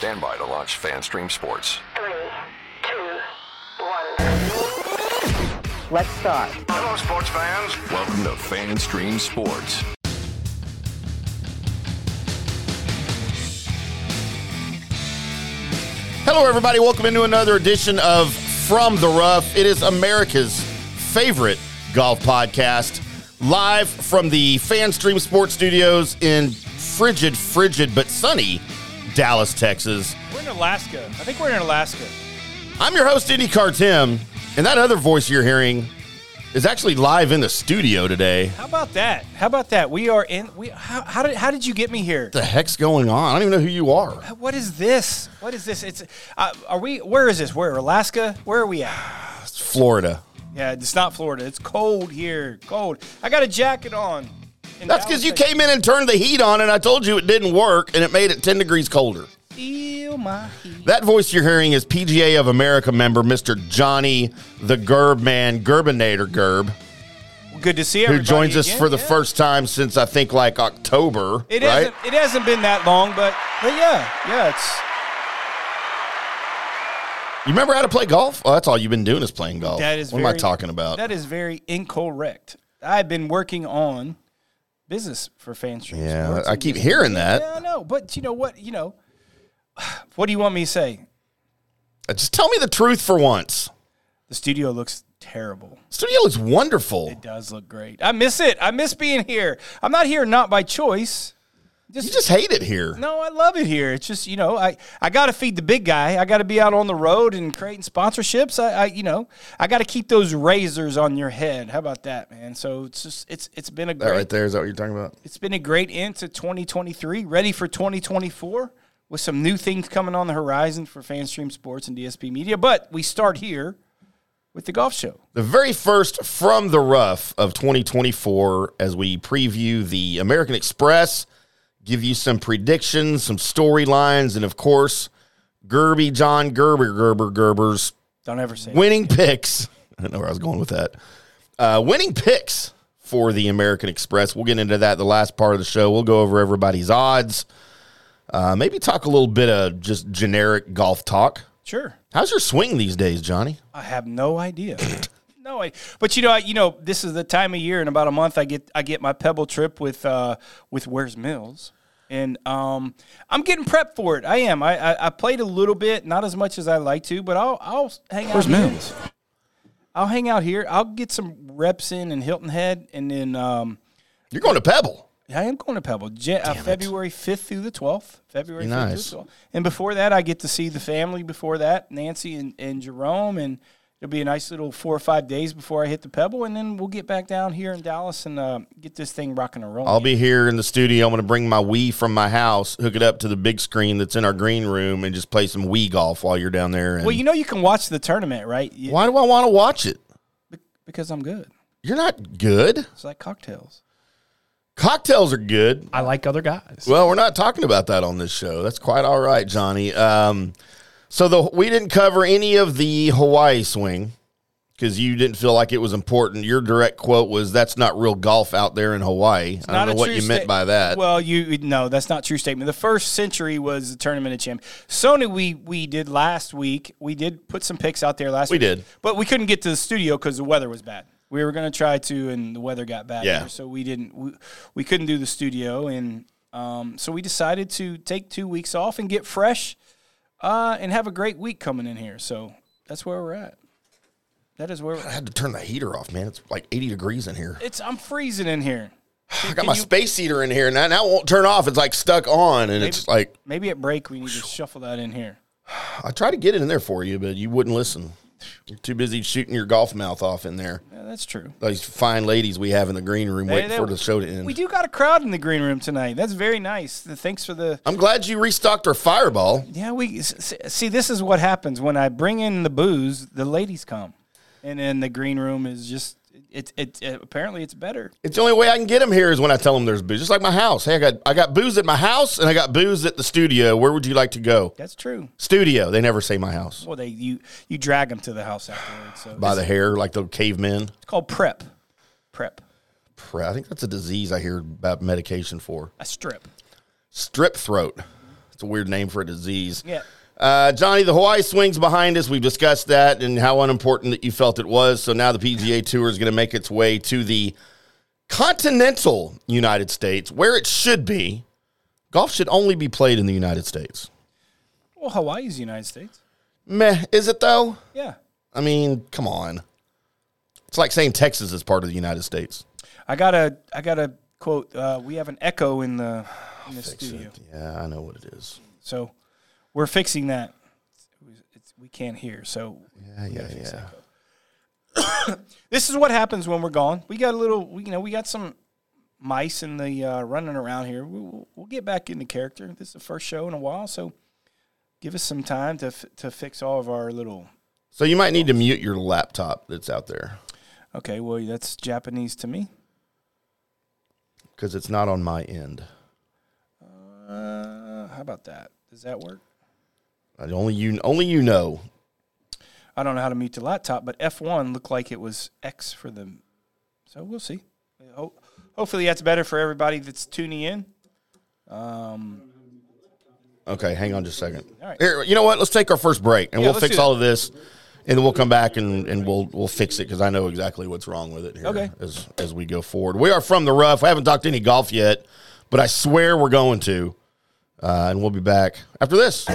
Stand by to launch FanStream Sports. Three, two, one. Let's start. Hello, sports fans. Welcome to FanStream Sports. Hello, everybody. Welcome into another edition of From the Rough. It is America's favorite golf podcast, live from the FanStream Sports Studios in frigid, frigid, but sunny Dallas, Texas. We're in Alaska. I think we're in Alaska. I'm your host, IndyCar Tim, and that other voice you're hearing is actually live in the studio today. How about that? How about that? We are in. We how, how did how did you get me here? What the heck's going on? I don't even know who you are. What is this? What is this? It's uh, are we? Where is this? Where Alaska? Where are we at? It's Florida. Yeah, it's not Florida. It's cold here. Cold. I got a jacket on. That's because you came in and turned the heat on, and I told you it didn't work, and it made it 10 degrees colder. Feel my heat. That voice you're hearing is PGA of America member Mr. Johnny the Gerb Man, Gerbinator Gerb, Good to see everybody. who joins us again, for the yeah. first time since I think like October. It right? hasn't. It hasn't been that long, but but yeah, yeah. It's You remember how to play golf? Oh, that's all you've been doing is playing golf. that is. what very, am I talking about? That is very incorrect. I've been working on business for FanStream. yeah, Sports I keep hearing that. Yeah, I know, but you know what? You know, what do you want me to say? Uh, Just tell me the truth for once. The studio looks terrible. Studio looks wonderful. It does look great. I miss it. I miss being here. I'm not here not by choice. You just hate it here. No, I love it here. It's just you know, I I got to feed the big guy. I got to be out on the road and creating sponsorships. I, I you know, I got to keep those razors on your head. How about that, man? So it's just it's it's been a That great right there is that what you're talking about? it's been a great end to 2023. Ready for 2024 with some new things coming on the horizon for FanStream Sports and DSP Media. But we start here with the golf show. The very first from the rough of 2024 as we preview the American Express, give you some predictions, some storylines, and of course, Gerby John Gerber Gerber Gerber's Don't ever say winning picks. I don't know where I was going with that. Uh, winning picks for the American Express. We'll get into that the last part of the show. We'll go over everybody's odds. Uh, maybe talk a little bit of just generic golf talk. Sure. How's your swing these days, Johnny? I have no idea. no. But you know, I, you know, this is the time of year. In about a month, I get I get my Pebble trip with uh, with Where's Mills, and um, I'm getting prepped for it. I am. I, I I played a little bit, not as much as I like to, but I'll I'll hang out. Where's here. Mills? I'll hang out here. I'll get some reps in in Hilton Head, and then um, You're going to Pebble. I am going to Pebble, Jan- uh, February 5th through the 12th. February 5th Nice. through the 12th. And before that, I get to see the family before that, Nancy and, and Jerome. And it'll be a nice little four or five days before I hit the Pebble. And then we'll get back down here in Dallas and uh, get this thing rocking and rolling. I'll be here in the studio. I'm going to bring my Wii from my house, hook it up to the big screen that's in our green room, and just play some Wii golf while you're down there. And well, you know, you can watch the tournament, right? You- why do I want to watch it? Because I'm good. You're not good. It's like cocktails. Cocktails are good. I like other guys. Well, we're not talking about that on this show. That's quite all right, Johnny. Um, so the we didn't cover any of the Hawaii swing because you didn't feel like it was important. Your direct quote was, "That's not real golf out there in Hawaii." I don't know what you meant by that. Well, you no, that's not a true statement. The first Sentry was the tournament of champions. Sony, we we did last week. We did put some picks out there last We week. We did. but we couldn't get to the studio because the weather was bad. We were going to try to, and the weather got bad. Yeah. so we didn't. We, we couldn't do the studio, and um, so we decided to take two weeks off and get fresh, uh, and have a great week coming in here. So that's where we're at. That is where we're I had to turn the heater off, man. It's like 80 degrees in here. It's I'm freezing in here. I got my you- space heater in here, and that now won't turn off. It's like stuck on, and it's like Maybe at break we need to shuffle that in here. I tried to get it in there for you, but you wouldn't listen. You're too busy shooting your golf mouth off in there. Yeah, that's true. Those fine ladies we have in the green room waiting they- for the show to end. We do got a crowd in the green room tonight. That's very nice. Thanks for the. I'm glad you restocked our fireball. Yeah, we see. This is what happens when I bring in the booze. The ladies come, and then the green room is just. It, it, it uh, apparently it's better. It's the only way I can get them here is when I tell them there's booze. Just like my house. Hey, I got I got booze at my house and I got booze at the studio. Where would you like to go? That's true. Studio. They never say my house. Well, they you you drag them to the house afterwards. So By the hair, like the cavemen. it's called prep. prep. Prep. I think that's a disease I hear about medication for. A strip. Strip throat. It's a weird name for a disease. Yeah. Uh, Johnny, the Hawaii swings behind us. We've discussed that and how unimportant that you felt it was. So now the PGA Tour is going to make its way to the continental United States, where it should be. Golf should only be played in the United States. Well, Hawaii's the United States. Meh, is it though? Yeah. I mean, come on. It's like saying Texas is part of the United States. I gotta I gotta quote. Uh, we have an echo in the in the studio, Yeah, I know what it is. so we're fixing that. It's, we can't hear, so Yeah, yeah, yeah. this is what happens when we're gone. We got a little, we, you know, we got some mice in the uh, running around here. We, we'll, we'll get back into character. This is the first show in a while, so give us some time to f- to fix all of our little. So you might need to mute your laptop that's out there Okay, well that's Japanese to me. because it's not on my end. Uh, how about that? Does that work? I- Only you, only you know. I don't know how to mute the laptop, but F1 looked like it was X for them. So we'll see. Ho- hopefully that's better for everybody that's tuning in. Um, Okay, hang on just a second. All right. Here, you know what? Let's take our first break, and Yeah, we'll fix all of this, and then we'll come back and, and we'll we'll fix it because I know exactly what's wrong with it. Here Okay. As as we go forward, we are from the rough. We haven't talked any golf yet, but I swear we're going to, uh, and we'll be back after this.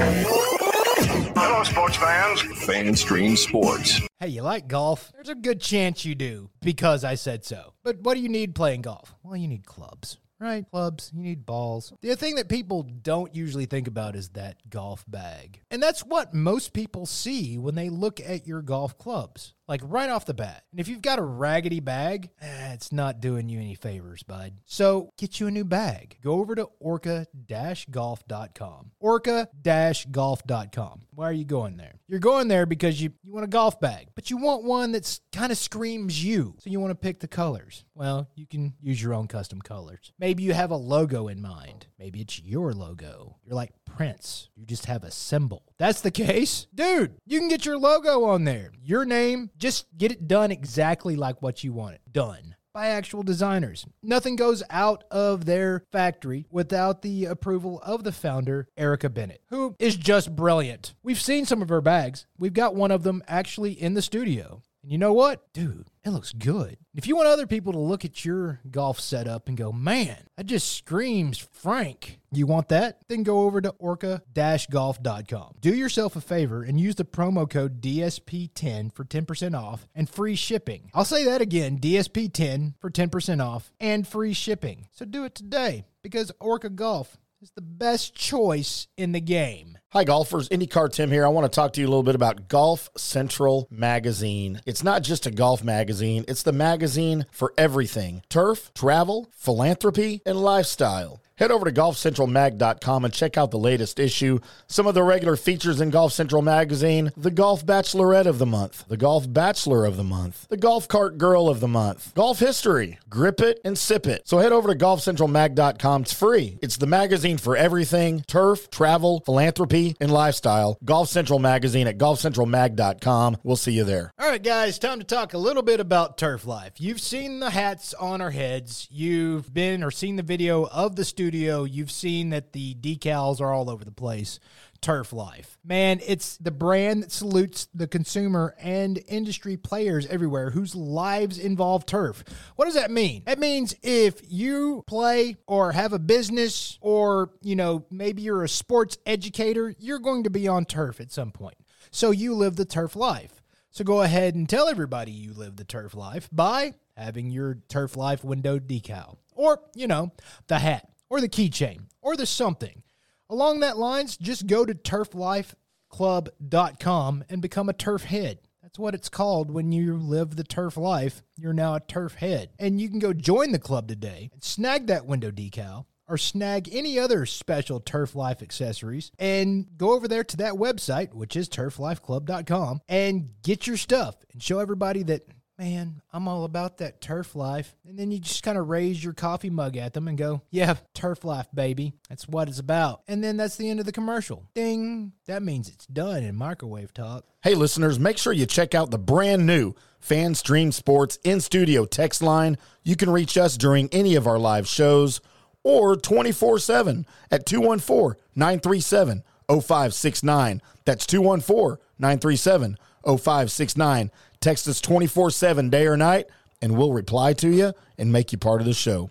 Hello, sports fans. FanStream Sports. Hey, you like golf? There's a good chance you do because I said so. But what do you need playing golf? Well, you need clubs, right? Clubs, you need balls. The thing that people don't usually think about is that golf bag. And that's what most people see when they look at your golf clubs, like right off the bat. And if you've got a raggedy bag, eh, it's not doing you any favors, bud. So get you a new bag. Go over to orca-golf.com. Orca-golf.com. Why are you going there? You're going there because you, you want a golf bag, but you want one that's kind of screams you. So you want to pick the colors. Well, you can use your own custom colors. Maybe you have a logo in mind. Maybe it's your logo. You're like Prince. You just have a symbol. That's the case. Dude, you can get your logo on there. Your name, just get it done exactly like what you want it done by actual designers. Nothing goes out of their factory without the approval of the founder, Erica Bennett, who is just brilliant. We've seen some of her bags. We've got one of them actually in the studio. And you know what? Dude, it looks good. If you want other people to look at your golf setup and go, man, that just screams Frank, you want that? Then go over to orca-golf.com. Do yourself a favor and use the promo code DSP10 for 10% off and free shipping. I'll say that again, DSP10 for 10% off and free shipping. So do it today because Orca Golf is the best choice in the game. Hi, golfers. IndyCar Tim here. I want to talk to you a little bit about Golf Central Magazine. It's not just a golf magazine, it's the magazine for everything turf, travel, philanthropy, and lifestyle. Head over to golfcentralmag.com and check out the latest issue. Some of the regular features in Golf Central Magazine the Golf Bachelorette of the Month, the Golf Bachelor of the Month, the Golf Cart Girl of the Month, Golf History, Grip It and Sip It. So head over to golfcentralmag.com. It's free. It's the magazine for everything turf, travel, philanthropy, and lifestyle. Golf Central Magazine at golfcentralmag.com. We'll see you there. All right, guys, time to talk a little bit about turf life. You've seen the hats on our heads. You've been or seen the video of the studio. You've seen that the decals are all over the place. Turf Life. Man, it's the brand that salutes the consumer and industry players everywhere whose lives involve turf. What does that mean? That means if you play or have a business or, you know, maybe you're a sports educator, you're going to be on turf at some point. So you live the turf life. So go ahead and tell everybody you live the turf life by having your turf life window decal or, you know, the hat or the keychain or the something. Along that lines, just go to turflifeclub.com and become a turf head. That's what it's called when you live the turf life. You're now a turf head. And you can go join the club today and snag that window decal or snag any other special Turf Life accessories and go over there to that website, which is turflifeclub.com, and get your stuff and show everybody that, man, I'm all about that turf life. And then you just kind of raise your coffee mug at them and go, yeah, turf life, baby. That's what it's about. And then that's the end of the commercial. Ding. That means it's done in microwave talk. Hey, listeners, make sure you check out the brand new FanStream Sports in studio text line. You can reach us during any of our live shows or 24 7 at 214 937 0569. That's 214 937 0569. Text us 24 7 day or night, and we'll reply to you and make you part of the show.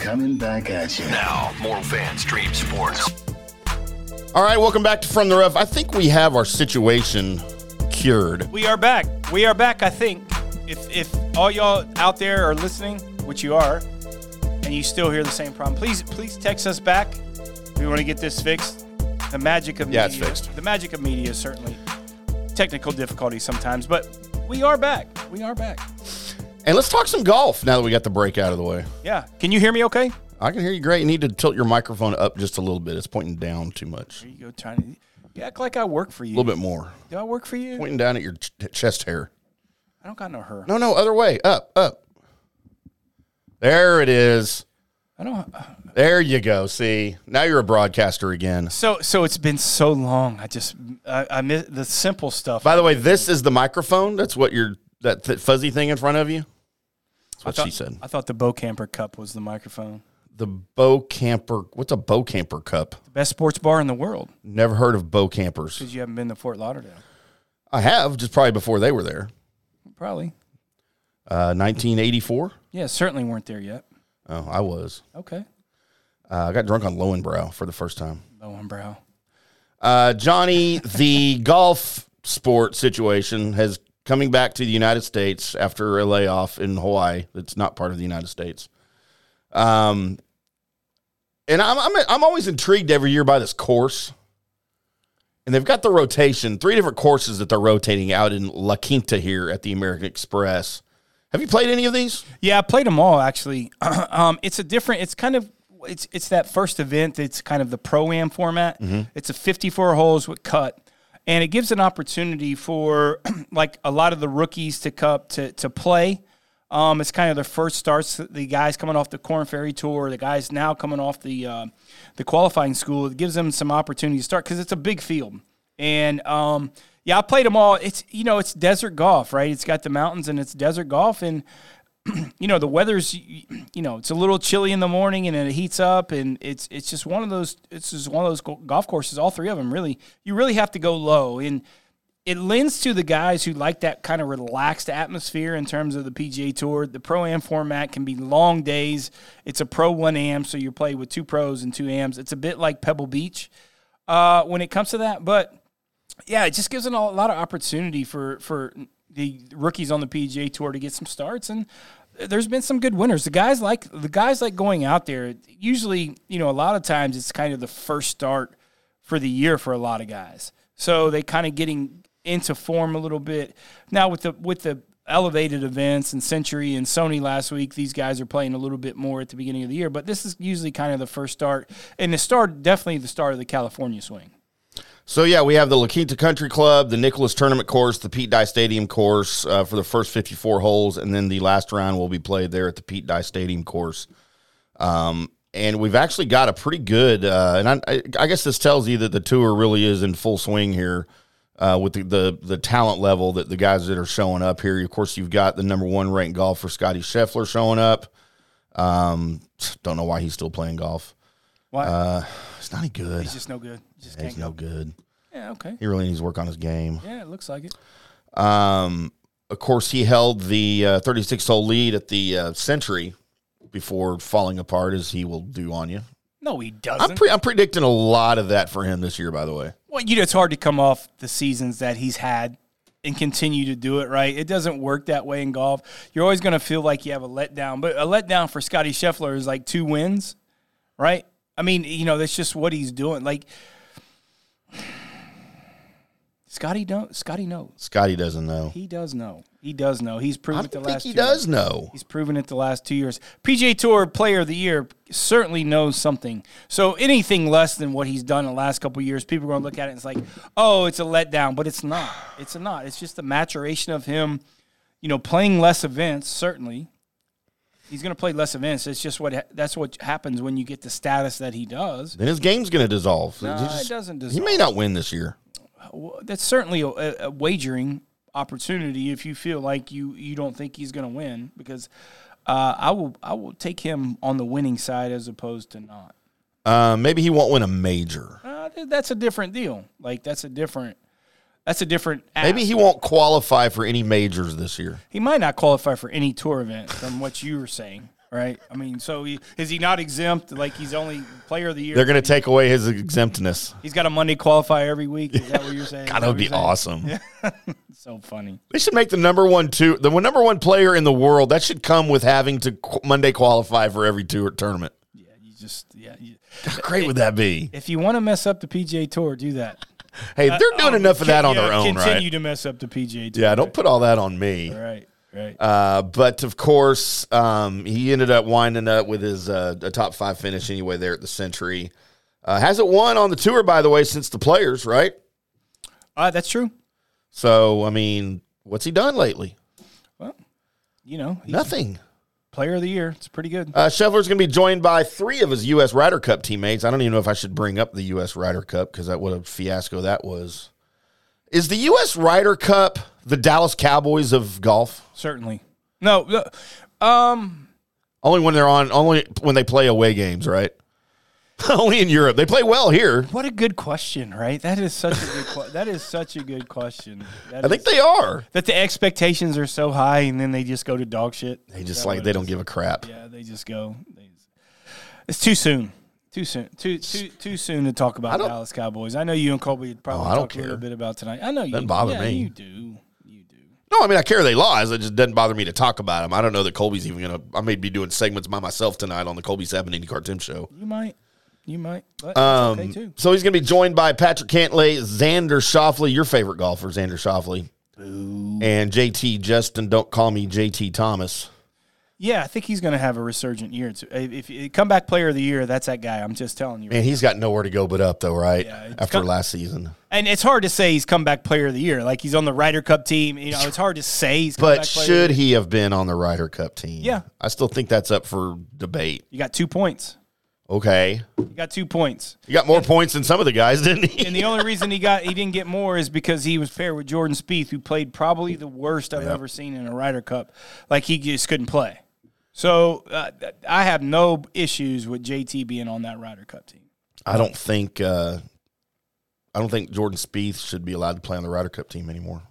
Coming back at you. Now, more Fan Stream Sports. All right, welcome back to From the Rough. I think we have our situation cured. We are back. We are back. I think if if all y'all out there are listening, which you are, and you still hear the same problem, please please text us back. We want to get this fixed. The magic of Yeah, media, it's fixed. The magic of media is certainly technical difficulties sometimes, but we are back. We are back. And let's talk some golf now that we got the break out of the way. Yeah. Can you hear me? Okay. I can hear you great. You need to tilt your microphone up just a little bit. It's pointing down too much. There you go. Trying to. You act like I work for you. A little bit more. Do I work for you? Pointing down at your ch- chest hair. I don't got no her. No, no, other way. Up, up. There it is. I don't. Uh, There you go. See, now you're a broadcaster again. So so it's been so long. I just I, I miss the simple stuff. By the way, this is the microphone. That's what you're that th- fuzzy thing in front of you. That's what thought, she said. I thought the BoKamper Cup was the microphone. The BoKamper. What's a BoKamper cup? The best sports bar in the world Never heard of BoKampers. because you haven't been to Fort Lauderdale. I have, just probably before they were there. Probably. Uh, 1984. Yeah, certainly weren't there yet. Oh, I was. Okay. Uh, I got drunk on Lowenbrau for the first time. Lowenbrau. Uh, Johnny, the golf sport situation has coming back to the United States after a layoff in Hawaii. That's not part of the United States. Um, and I'm, I'm I'm always intrigued every year by this course. And they've got the rotation, three different courses that they're rotating out in La Quinta here at the American Express. Have you played any of these? Yeah, I played them all actually. um, it's a different. It's kind of it's it's that first event. It's kind of the pro am format. It's a 54 holes with cut, and it gives an opportunity for like a lot of the rookies to cup to to play. Um, it's kind of their first starts. The guys coming off the Corn Ferry Tour, the guys now coming off the uh, the qualifying school. It gives them some opportunity to start because it's a big field. And um, yeah, I played them all. It's you know it's desert golf, right? It's got the mountains and it's desert golf, and you know the weather's you know it's a little chilly in the morning and then it heats up and it's it's just one of those it's just one of those golf courses all three of them really you really have to go low and it lends to the guys who like that kind of relaxed atmosphere in terms of the PGA Tour. The pro am format can be long days. It's a pro one am, so you play with two pros and two ams. It's a bit like Pebble Beach uh, when it comes to that, but yeah, it just gives a lot of opportunity for for the rookies on the PGA Tour to get some starts and. There's been some good winners. The guys like the guys like going out there. Usually, you know, a lot of times it's kind of the first start for the year for a lot of guys. So they kind of getting into form a little bit. Now with the with the elevated events and Sentry and Sony last week, these guys are playing a little bit more at the beginning of the year. But this is usually kind of the first start, and the start definitely the start of the California swing. So yeah, we have the La Quinta Country Club, the Nicklaus Tournament course, the Pete Dye Stadium course uh, for the first 54 holes, and then the last round will be played there at the Pete Dye Stadium course. Um, and we've actually got a pretty good, uh, and I, I, guess this tells you that the tour really is in full swing here uh, with the, the the talent level that the guys that are showing up here. Of course, you've got the number one ranked golfer Scotty Scheffler showing up. Um, don't know why he's still playing golf. Why? Uh, it's not any good. He's just no good. Just He's can't no go. good. Yeah, okay. He really needs to work on his game. Yeah, it looks like it. Um, of course, he held the uh, 36 hole lead at the uh, Sentry before falling apart, as he will do on you. No, he doesn't. I'm, pre- I'm predicting a lot of that for him this year, by the way. Well, you know, it's hard to come off the seasons that he's had and continue to do it right. It doesn't work that way in golf. You're always going to feel like you have a letdown, but a letdown for Scotty Scheffler is like two wins, right? I mean, you know, that's just what he's doing. Like Scotty don't Scotty knows. Scotty doesn't know. He does know. He does know. He's I proven don't it the think last he two does years. know. He's proven it the last two years. PGA Tour Player of the Year certainly knows something. So anything less than what he's done in the last couple of years, people are going to look at it and it's like, oh, it's a letdown, but it's not. It's not. It's just the maturation of him, you know, playing less events. Certainly, he's going to play less events. It's just what that's what happens when you get the status that he does. Then his game's going to dissolve. No, it doesn't He may not win this year. Well, that's certainly a, a, a wagering opportunity if you feel like you you don't think he's going to win because Uh, I will I will take him on the winning side as opposed to not. Uh, maybe he won't win a major. Uh, that's a different deal. Like that's a different. That's a different. Maybe he won't qualify for any majors this year. he might not qualify for any tour event from what you were saying, right? I mean, so he, is he not exempt? Like he's only player of the year. They're going to take away his exemptness. He's got a Monday qualifier every week. Is that what you're saying? God, that would be awesome. So funny. They should make the number one two, the number one player in the world. That should come with having to qu- Monday qualify for every tour tournament. Yeah, you just yeah. You, How great would that be? if you want to mess up the PGA Tour, do that. Hey, they're doing Um, enough of that on yeah, their own, Continue right? to mess up the PGA Tour. Yeah, don't put all that on me. Right, right. Uh, but of course, um, he ended up winding up with his uh, a top five finish anyway there at the Sentry. Uh, hasn't won on the tour, by the way, since the Players, right? Uh, that's true. So, I mean, what's he done lately? Well, you know, he's Nothing. Player of the year. It's pretty good. Uh, Scheffler's going to be joined by three of his U.S. Ryder Cup teammates. I don't even know if I should bring up the U.S. Ryder Cup because that what a fiasco that was. Is the U.S. Ryder Cup the Dallas Cowboys of golf? Certainly. No. uh, Um. Only when they're on, only when they play away games, right? only in Europe. They play well here. What a good question, right? That is such a good. que- that is such a good question. That I think is- they are. that the expectations are so high, and then they just go to dog shit. They Is just that like what they it don't is? give a crap. Yeah, they just go. They just- it's too soon. Too soon. Too too too soon to talk about don't- Dallas Cowboys. I know you and Colby would probably Oh, I don't talk a little bit about tonight. I know you Doesn't bother yeah, me. You do. You do. No, I mean I care they lost. It just doesn't bother me to talk about them. I don't know that Colby's even gonna. I may be doing segments by myself tonight on the Colby Seven Indy Car Tim Show. You might. You might. But Um, okay too. So he's going to be joined by Patrick Cantlay, Xander Schauffele, your favorite golfer, Xander Schauffele, and JT Justin. Don't call me JT Thomas. Yeah, I think he's going to have a resurgent year. If, if comeback player of the year, that's that guy. I'm just telling you. Man, he's got nowhere to go but up, though, right? Yeah, After last season, And it's hard to say he's comeback player of the year. Like he's on the Ryder Cup team. You know, it's hard to say he's. but comeback player of should he have been on the Ryder Cup team? Yeah. I still think that's up for debate. You got two points. Okay, You got two points. he got more points than some of the guys, didn't he? And the only reason he got he didn't get more is because he was paired with Jordan Spieth, who played probably the worst I've ever seen in a Ryder Cup. Like he just couldn't play. So uh, I have no issues with JT being on that Ryder Cup team. I don't think. Uh, I don't think Jordan Spieth should be allowed to play on the Ryder Cup team anymore.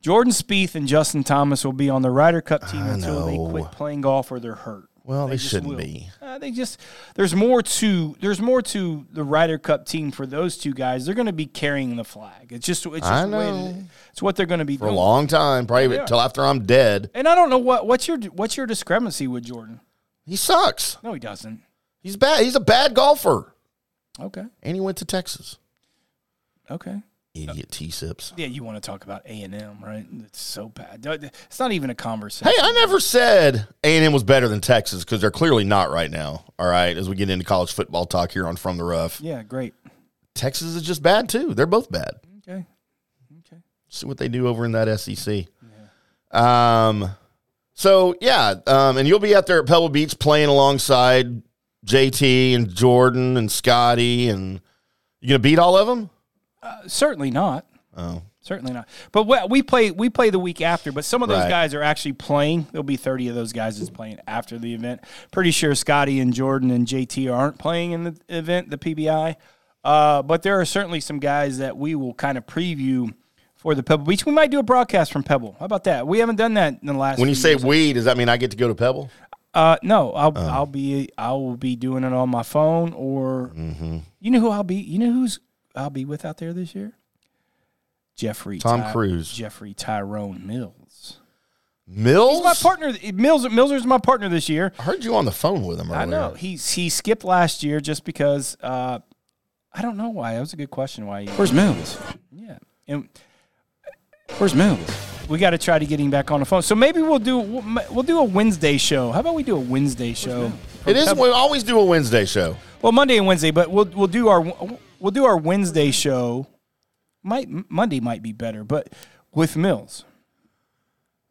Jordan Spieth and Justin Thomas will be on the Ryder Cup team I until they quit playing golf or they're hurt. Well, they, just shouldn't will. be. Uh, they just there's more to there's more to the Ryder Cup team for those two guys. They're going to be carrying the flag. It's just it's just I know. it's what they're going to be For a long time, probably until after I'm dead. And I don't know what what's your what's your discrepancy with Jordan? He sucks. No, he doesn't. He's bad. He's a bad golfer. Okay, And he went to Texas. okay. Idiot T sips. Yeah, you want to talk about A and M, right? It's so bad. It's not even a conversation. Hey, I never said A&M was better than Texas because they're clearly not right now. All right, as we get into college football talk here on From the Rough, Yeah, great. Texas is just bad too. They're both bad. Okay. Okay. See what they do over in that SEC. Yeah. Um, so yeah, um, and you'll be out there at Pebble Beach playing alongside JT and Jordan and Scotty, and you gonna beat all of them? Certainly not. Oh, Certainly not. But we, we play we play the week after. But some of those Right. guys are actually playing. There'll be thirty of those guys that's playing after the event. Pretty sure Scotty and Jordan and JT aren't playing in the event, the PBI. Uh, but there are certainly some guys that we will kind of preview for the Pebble Beach. We might do a broadcast from Pebble. How about that? We haven't done that in the last. when you say years. we, does that mean I get to go to Pebble? Uh, no, I'll Oh. I'll be I will be doing it on my phone or Mm-hmm. you know who I'll be you know who's I'll be with out there this year. Jeffrey Tom Ty- Cruise. Jeffrey Tyrone Mills. Mills. He's my partner. Mills Miller's my partner this year. I heard you on the phone with him earlier. I know he's he skipped last year just because uh, I don't know why. That was a good question. Why? He, Where's Mills? yeah. And Where's Mills? we got to try to get him back on the phone. So maybe we'll do we'll, we'll do a Wednesday show. How about we do a Wednesday show? It is. We always do a Wednesday show. Well, Monday and Wednesday, but we'll we'll do our we'll do our Wednesday show. Might Monday might be better, but with Mills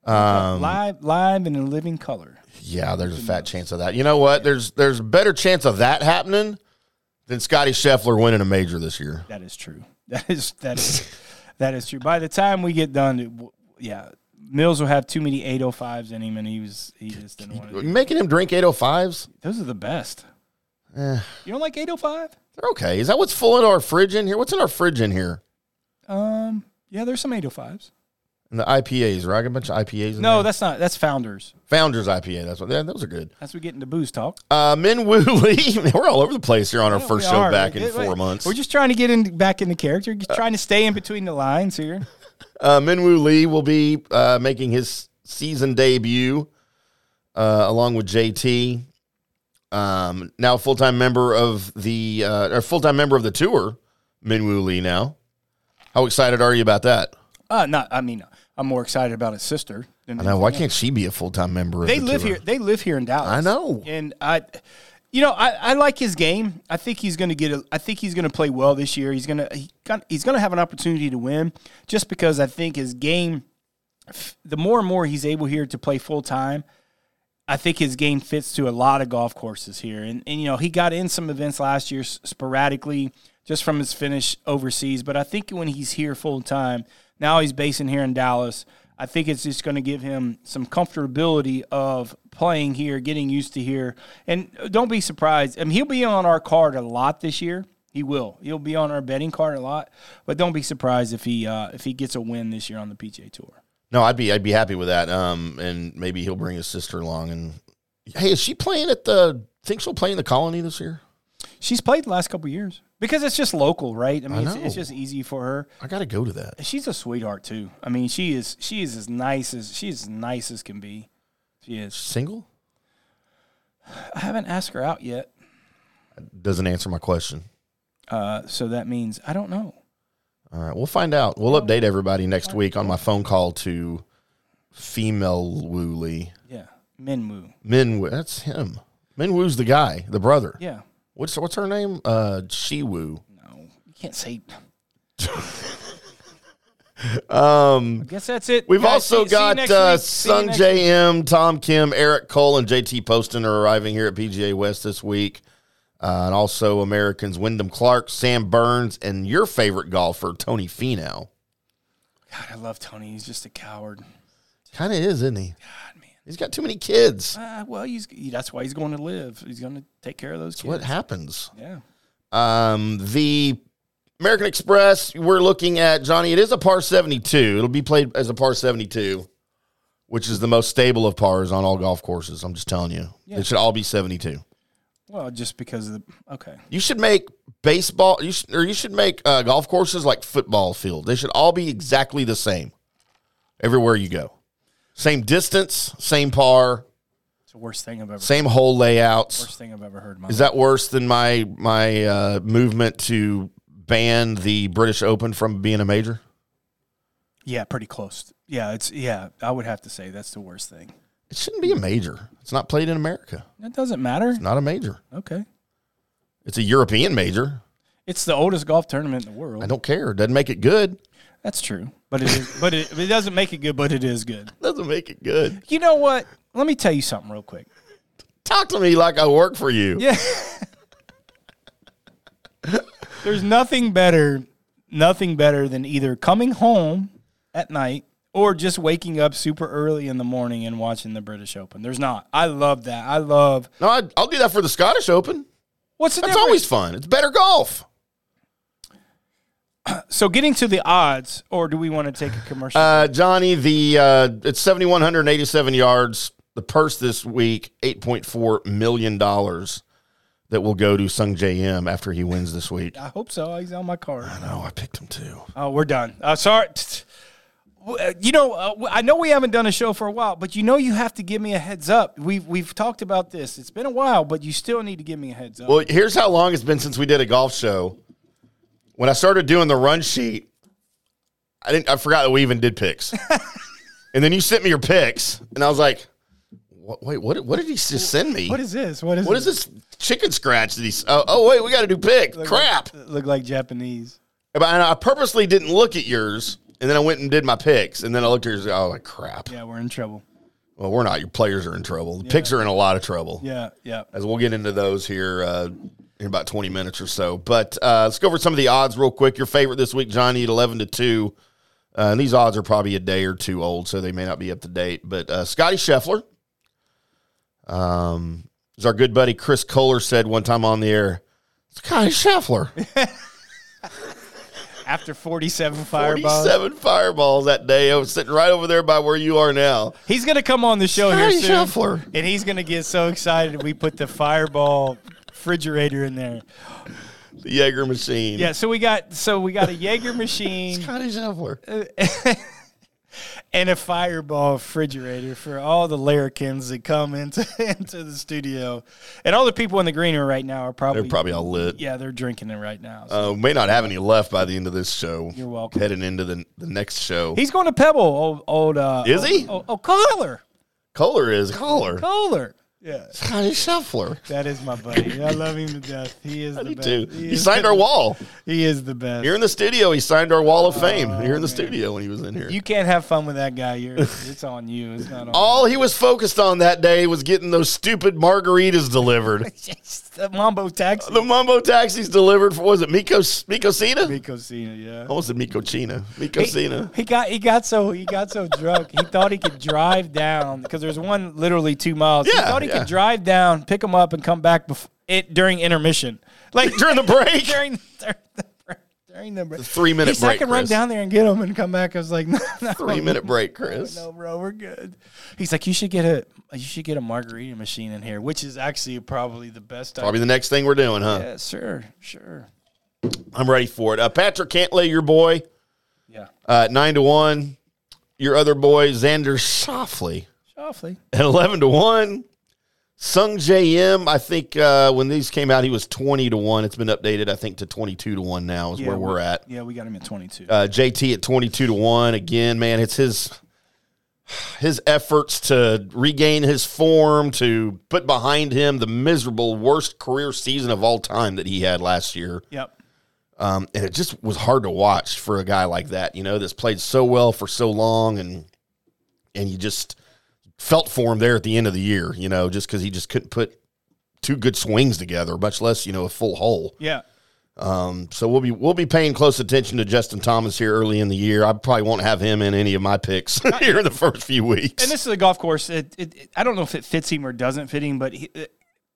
Um, live live and in living color. yeah, there's a fat chance of that. You know what? There's there's a better chance of that happening than Scotty Scheffler winning a major this year. That is true. That is that is that is true. By the time we get done, it, yeah, Mills will have too many 805s in him, and he was he just didn't want to. making him drink 805s? Those are the best. Eh, You don't like 805? they're okay. Is that what's full in our fridge in here? What's in our fridge in here? Um, yeah, there's some 805s. And the IPAs, right? I got a bunch of IPAs in No, there. that's not. That's Founders. Founders IPA. That's what. Yeah, those are good. That's we get into booze talk. Uh, Min Woo Lee. We're all over the place here on our Yeah, first show are. back in four months. We're just trying to get in back into character. Just trying to stay in between the lines here. Uh, Minwoo Lee will be uh, making his season debut uh, along with JT. Um, now full time member of the uh, or full time member of the tour, Minwoo Lee. Now, how excited are you about that? Uh, not. I mean, I'm more excited about his sister. Than I know. Why anything can't she be a full time member? of they the live tour? here. They live here in Dallas. I know. and I, you know, I, I like his game. I think he's going to get. A, I think he's going to play well this year. He's going to he got, he's going to have an opportunity to win just because I think his game. The more and more he's able here to play full time, I think his game fits to a lot of golf courses here. And and you know he got in some events last year sporadically just from his finish overseas. But I think when he's here full time, now he's basing here in Dallas. I think it's just going to give him some comfortability of playing here, getting used to here. And don't be surprised. I mean, he'll be on our card a lot this year. He will. He'll be on our betting card a lot. But don't be surprised if he uh, if he gets a win this year on the PGA Tour. No, I'd be I'd be happy with that. Um, and maybe he'll bring his sister along. And hey, is she playing at the? Think she'll play in the Colony this year? She's played the last couple years because it's just local, right? I mean, it's, know. it's just easy for her. I got to go to that. She's a sweetheart too. I mean, she is she is as nice as she's as nice as can be. She is. Single I haven't asked her out yet, doesn't answer my question. uh, so that means I don't know. All right, we'll find out. We'll update everybody next week on my phone call to female Woo Lee. Yeah, Minwoo. Min Woo, that's him. Min Woo's the guy, the brother. Yeah, What's what's her name? Uh, Shi Woo. no, you can't say. Um, I guess that's it. we've Guys, also see- see you got next uh, week. See you Sung next week. JM, Tom Kim, Eric Cole, and JT Poston are arriving here at PGA West this week. Uh, and also Americans Wyndham Clark, Sam Burns, and your favorite golfer, Tony Finau. God, I love Tony. He's just a coward. Kind of is, isn't he? God, man. He's got too many kids. Uh, well, he's that's why he's going to live. He's going to take care of those kids. What happens? Yeah. Um, the American Express, we're looking at Johnny. It is a par seventy-two. It'll be played as a par seventy-two, which is the most stable of pars on all golf courses. I'm just telling you, Yeah. it should all be seventy-two. Well, just because of the okay. You should make baseball, you should, or you should make uh, golf courses like football field. They should all be exactly the same everywhere you go. Same distance, same par, It's the worst thing I've ever. same hole layouts. Worst thing I've ever heard. In my Is that worse than my my uh, movement to ban the British Open from being a major? Yeah, pretty close. Yeah, it's yeah. I would have to say that's the worst thing. It shouldn't be a major. It's not played in America. That doesn't matter. It's Not a major. Okay, It's a European major. it's the oldest golf tournament in the world. I don't care. Doesn't make it good. That's true, but it is. but it, it doesn't make it good. But it is good. Doesn't make it good. You know what? Let me tell you something real quick. Talk to me like I work for you. Yeah. There's nothing better, nothing better than either coming home at night or just waking up super early in the morning and watching the British Open. There's not. I love that. I love. No, I, I'll do that for the Scottish Open. What's the That's difference? always fun. It's better golf. so getting to the odds, or do we want to take a commercial? Uh, Johnny, the uh, it's seventy one hundred eighty seven yards. The purse this week eight point four million dollars that will go to Sungjae Im after he wins this week. I hope so. He's on my card. No, I picked him too. Oh, we're done. Uh, sorry. Uh, You know, uh, I know we haven't done a show for a while, but you know you have to give me a heads up. We've we've talked about this. It's been a while, but you still need to give me a heads up. Well, here's how long it's been since we did a golf show. When I started doing the run sheet, I didn't. I forgot that we even did picks. and then you sent me your picks, and I was like, what, "Wait, what? What did he just send me? what is this? What is what is this chicken scratch that he's? Oh, oh wait, we got to do picks. Crap! Look like Japanese. But I I purposely didn't look at yours, and then I went and did my picks, and then I looked at yours. Oh, like crap. Yeah, we're in trouble. Well, we're not. Your players are in trouble. The picks are in a lot of trouble. Yeah, yeah. as we'll get into those here uh, in about 20 minutes or so. But uh, let's go over some of the odds real quick. Your favorite this week, Johnny, at 11 to 2. Uh, and these odds are probably a day or two old, so they may not be up to date. But uh, Scotty Scheffler, um, as our good buddy Chris Kohler said one time on the air, Scotty Scheffler, After 47 fireballs. 47 fireballs that day. I was sitting right over there by where you are now. He's going to come on the show here soon. Scheffler. And he's going to get so excited we put the fireball refrigerator in there. The Jaeger machine. Yeah, so we got so we got a Jaeger machine Scotty Scheffler. and a fireball refrigerator for all the larrikins that come into into the studio. And all the people in the green room right now are probably They're probably all lit. Yeah, they're drinking it right now. So. Uh, may not have any left by the end of this show. You're welcome. Heading into the, the next show. He's going to Pebble, old old uh Is he? Oh, oh, Kohler. Kohler is Kohler. Kohler. Yeah. Scotty Scheffler. That is my buddy. I love him to death. He is I the best. too. He, He signed our wall. He is the best. Here in the studio, he signed our wall of oh, fame. Here in the studio when he was in here. you can't have fun with that guy. You're, it's on you. It's not on All he was focused on that day was getting those stupid margaritas delivered. the Mambo Taxi. the Mambo taxis delivered for was it Miko? Mi Cocina, yeah. Almost said Miko China. Miko He, Cena. he got he got so he got so drunk he thought he could drive down because there's one literally two miles. Yeah, yeah. could drive down, pick them up, and come back bef- it during intermission, like During the break? during during the break. During the break. Three minute He said, I break. can run down there and get them and come back. I was like, no, no, Three minute break, Chris. no, bro, we're good. He's like, you should get a you should get a margarita machine in here, which is actually probably the best. Probably the next thing we're doing, huh? Yeah, sure, sure. I'm ready for it. Uh, Patrick Cantlay, your boy, Yeah, uh, nine to one. Your other boy, Xander Schauffele, softly. at eleven to one. Sungjae Im, I think uh, when these came out, he was twenty to one. It's been updated, I think, to twenty two to one now is where we- we're at. Yeah, we got him at 22. Uh, JT at twenty two to one. Again, man, it's his his efforts to regain his form, to put behind him the miserable worst career season of all time that he had last year. yep. Um, and it just was hard to watch for a guy like that, you know, that's played so well for so long, and and you just felt for him there at the end of the year, you know, just because he just couldn't put two good swings together, much less you know a full hole. Yeah. Um, so we'll be we'll be paying close attention to Justin Thomas here early in the year. I probably won't have him in any of my picks here in the first few weeks. And this is a golf course. It, it, it- I don't know if it fits him or doesn't fit him, but he, it-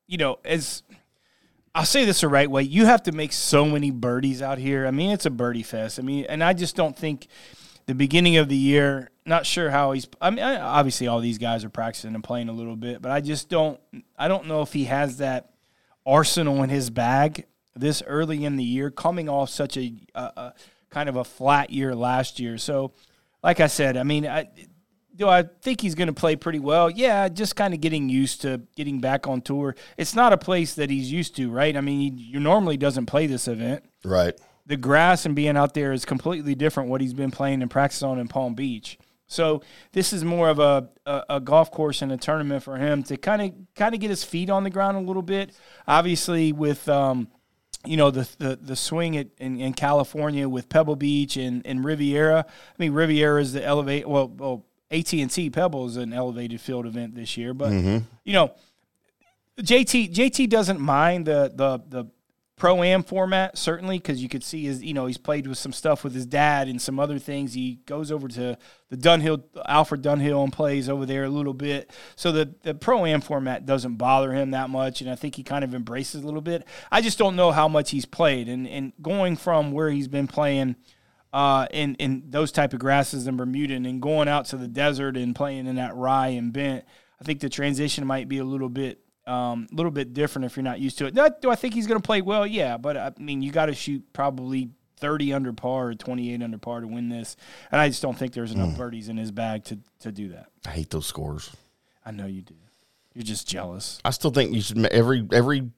you know, as I'll say this the right way, you have to make so many birdies out here. I mean, it's a birdie fest. I mean, and I just don't think the beginning of the year. Not sure how he's. I mean, I- obviously all these guys are practicing and playing a little bit, but I just don't. I don't know if he has that arsenal in his bag this early in the year, coming off such a, a, a kind of a flat year last year. So, like I said, I mean, I, do I think he's going to play pretty well? Yeah, just kind of getting used to getting back on tour. It's not a place that he's used to, right? I mean, he, he normally doesn't play this event. right. The grass and being out there is completely different what he's been playing and practicing on in Palm Beach. So this is more of a, a, a golf course and a tournament for him to kind of kind of get his feet on the ground a little bit. Obviously, with um, you know the the, the swing at, in, in California with Pebble Beach and, and Riviera. I mean Riviera is the elevate. Well, well AT and T Pebble is an elevated field event this year, but you know JT JT doesn't mind the the the pro am format certainly because you could see his you know he's played with some stuff with his dad and some other things. He goes over to the Dunhill Alfred Dunhill and plays over there a little bit. So the the pro am format doesn't bother him that much, and I think he kind of embraces a little bit. I just don't know how much he's played and and going from where he's been playing. Uh, in in those type of grasses in Bermuda, and going out to the desert and playing in that rye and bent, I think the transition might be a little bit um, a little bit different if you're not used to it. Now, do I think he's going to play well? Yeah, but I mean, you got to shoot probably 30 under par or 28 under par to win this, and I just don't think there's enough birdies in his bag to to do that. I hate those scores. I know you do. You're just jealous. I still think you should every every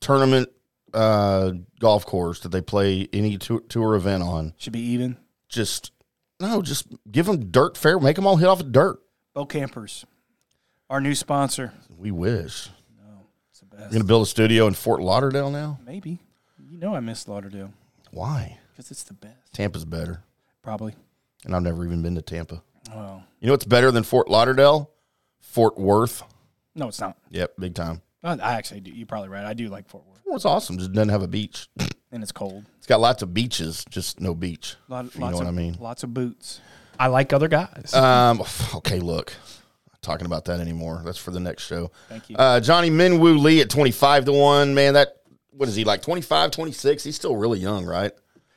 tournament uh, golf course that they play any tour, tour event on. Should be even. Just no, just give them dirt fair. Make them all hit off of dirt. BoKampers, our new sponsor. We wish. No, it's the best. We're gonna build a studio in Fort Lauderdale now. Maybe. You know I miss Lauderdale Why? because it's the best. Tampa's better, Probably. and I've never even been to Tampa. Well, You know what's better than Fort Lauderdale? Fort Worth. no, it's not. Yep, big time. Uh, I actually do. You're probably right. I do like Fort Worth. Well, it's awesome. Just doesn't have a beach. and it's cold. It's got lots of beaches, just no beach. Lot, you lots know of, what I mean. Lots of boots. I like other guys. Um, okay, look, talking about that anymore. That's for the next show. Thank you. Uh, Johnny Minwoo Lee at 25 to 1. Man, that, what is he, like 25, 26? He's still really young, right?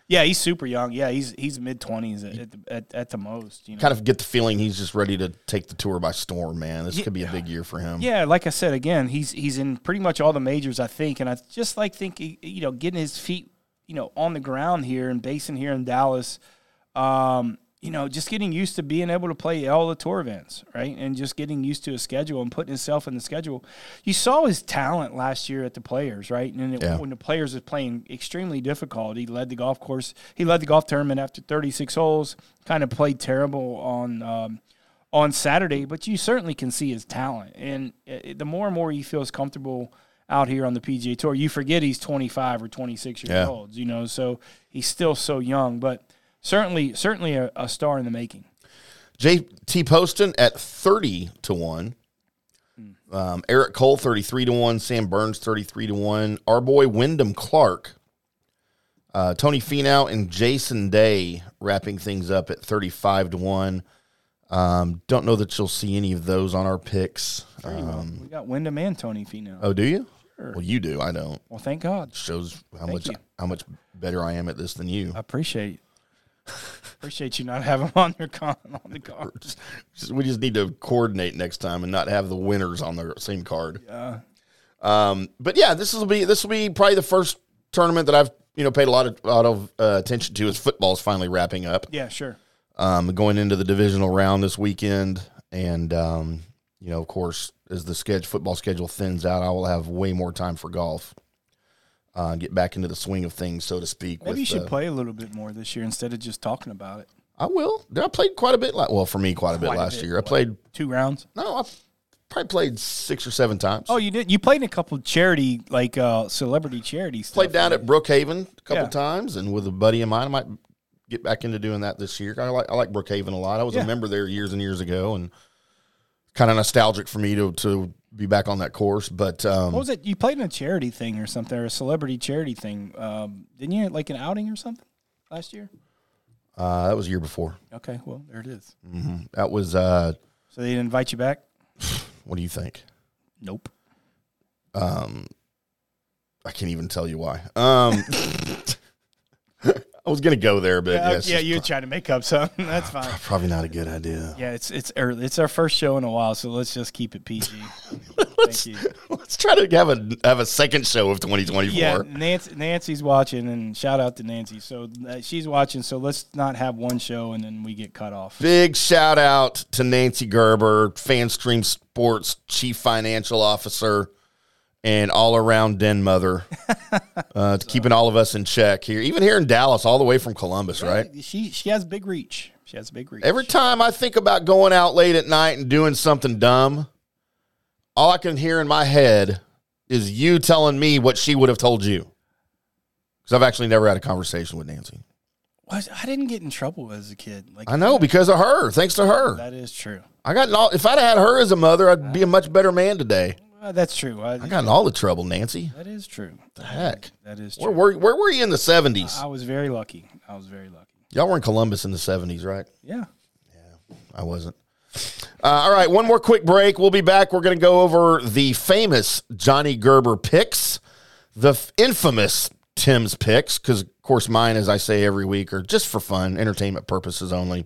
Yeah, he's super young. Yeah, he's he's mid twenties at, at, the- at the most. You know. Kind of get the feeling he's just ready to take the tour by storm, man. This could be a big year for him. Yeah, like I said again, he's he's in pretty much all the majors, I think, and I just like think you know getting his feet you know on the ground here and basing here in Dallas. Um, you know, just getting used to being able to play all the tour events, right? And just getting used to a schedule and putting himself in the schedule. You saw his talent last year at the Players, right? And it, Yeah. when the Players was playing extremely difficult, he led the golf course. He led the golf tournament after 36 holes. Kind of played terrible on um, on Saturday, but you certainly can see his talent. And uh, the more and more he feels comfortable out here on the PGA Tour, you forget he's 25 or 26 years Yeah. old. You know, so he's still so young, but certainly certainly a, a star in the making. JT Poston at 30 to 1. Um, Eric Cole 33 to 1. Sam Burns 33 to 1. Our boy Wyndham Clark. Uh, Tony Finau and Jason Day wrapping things up at 35 to 1. Um, don't know that you'll see any of those on our picks. Um, we got Wyndham and Tony Finau. oh, do you? Well, you do. I don't. Well, thank God. Shows how Thank much you. how much better I am at this than you. I appreciate appreciate you not having on your con on the card. We just need to coordinate next time and not have the winners on the same card. Um, but yeah, this will be this will be probably the first tournament that I've you know paid a lot of lot of uh, attention to as football is finally wrapping up. Yeah, sure. Um, going into the divisional round this weekend, and um, you know, of course, as the schedule football schedule thins out, I will have way more time for golf. Uh, get back into the swing of things, so to speak. Maybe with, you should uh, play a little bit more this year instead of just talking about it. I will. I played quite a bit. la- Well, for me, quite a bit Quite a last bit. year. I played. Two rounds. No, I probably played six or seven times. Oh, you did. You played in a couple charity, like uh, celebrity charity stuff. played down right? at Brookhaven a couple Yeah. times, and with a buddy of mine, I might get back into doing that this year. I like I like Brookhaven a lot. I was Yeah. a member there years and years ago, and kind of nostalgic for me to to be back on that course. But um, What was it? You played in a charity thing or something, or a celebrity charity thing, um, didn't you? Like an outing or something last year. uh, that was a year before. Okay, well there it is. That was uh, So they didn't invite you back. what do you think? Nope. Um, I can't even tell you why. Um, I was gonna go there, but Yeah, yes, yeah, you're pro- trying to make up something. That's fine. probably not a good idea. Yeah, it's it's early. It's our first show in a while, so let's just keep it PG. Thank you. Let's try to have a have a second show of 2024. Yeah, Nancy, Nancy's watching, and shout out to Nancy. So uh, she's watching. So let's not have one show and then we get cut off. Big shout out to Nancy Gerber, FanStream Sports Chief Financial Officer and all around den mother, uh, to keeping all of us in check here, even here in Dallas, all the way from Columbus, right? She she has big reach. She has big reach. Every time I think about going out late at night and doing something dumb, all I can hear in my head is you telling me what she would have told you. Because I've actually never had a conversation with Nancy. What? I didn't get in trouble as a kid. Like I know because of her, thanks to her. that is true. I got all, if I'd had her as a mother, I'd be a much better man today. Uh, that's true. I, I got in all the trouble, Nancy. that is true. The heck? That is Where true. were, where were you in the 70s? I was very lucky. I was very lucky. Y'all were in Columbus in the 70s, right? Yeah. Yeah. I wasn't. Uh, all right, one more quick break. We'll be back. We're going to go over the famous Johnny Gerber picks, the f- infamous Tim's picks, because, of course, mine, as I say every week, are just for fun, entertainment purposes only.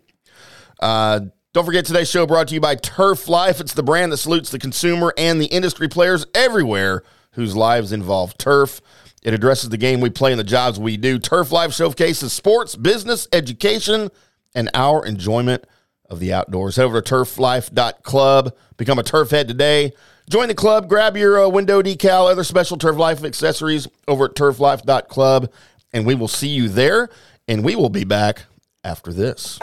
Uh, don't forget today's show brought to you by Turf Life. It's the brand that salutes the consumer and the industry players everywhere whose lives involve turf. It addresses the game we play and the jobs we do. Turf Life showcases sports, business, education, and our enjoyment of the outdoors. Head over to turflife.club. Become a turf head today. Join the club. Grab your uh, window decal, other special Turf Life accessories over at turflife.club. And we will see you there. And we will be back after this.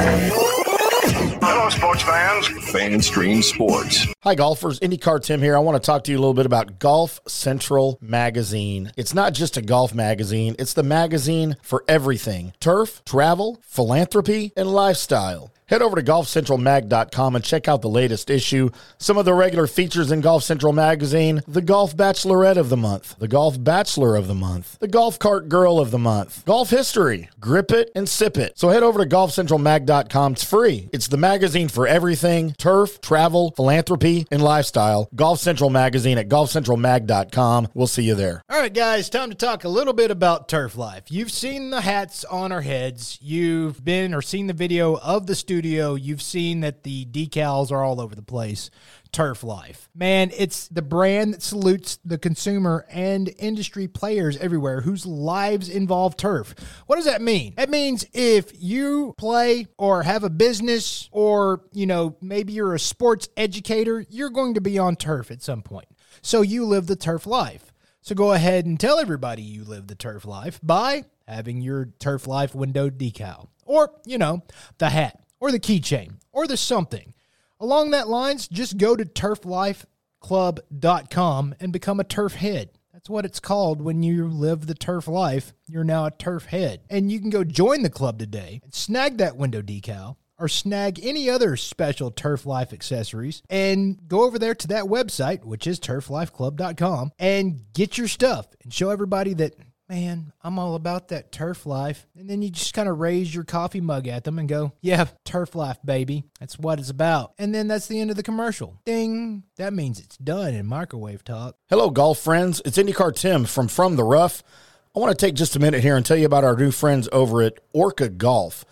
Hello, sports fans. FanStream Sports. Hi, golfers. IndyCar Tim here. I want to talk to you a little bit about Golf Central Magazine. It's not just a golf magazine, it's the magazine for everything turf, travel, philanthropy, and lifestyle. Head over to golfcentralmag.com and check out the latest issue. Some of the regular features in Golf Central Magazine the Golf Bachelorette of the Month, the Golf Bachelor of the Month, the Golf Cart Girl of the Month, Golf History, Grip It and Sip It. So head over to golfcentralmag.com. It's free. It's the magazine for everything turf, travel, philanthropy, and lifestyle. Golf Central Magazine at golfcentralmag.com. We'll see you there. All right, guys, time to talk a little bit about turf life. You've seen the hats on our heads. You've been or seen the video of the studio. You've seen that the decals are all over the place. Turf Life. Man, it's the brand that salutes the consumer and industry players everywhere whose lives involve turf. What does that mean? That means if you play or have a business or, you know, maybe you're a sports educator, you're going to be on turf at some point. So you live the turf life. So go ahead and tell everybody you live the turf life by having your turf life window decal or, you know, the hat or the keychain or the something. Along that lines, just go to turflifeclub.com and become a turf head. That's what it's called when you live the turf life. You're now a turf head. And you can go join the club today and snag that window decal or snag any other special Turf Life accessories and go over there to that website, which is turflifeclub.com, and get your stuff and show everybody that, man, I'm all about that turf life. And then you just kind of raise your coffee mug at them and go, yeah, turf life, baby. That's what it's about. And then that's the end of the commercial. Ding. That means it's done in microwave talk. Hello, golf friends. It's IndyCar Tim from From the Rough. I want to take just a minute here and tell you about our new friends over at Orca Golf.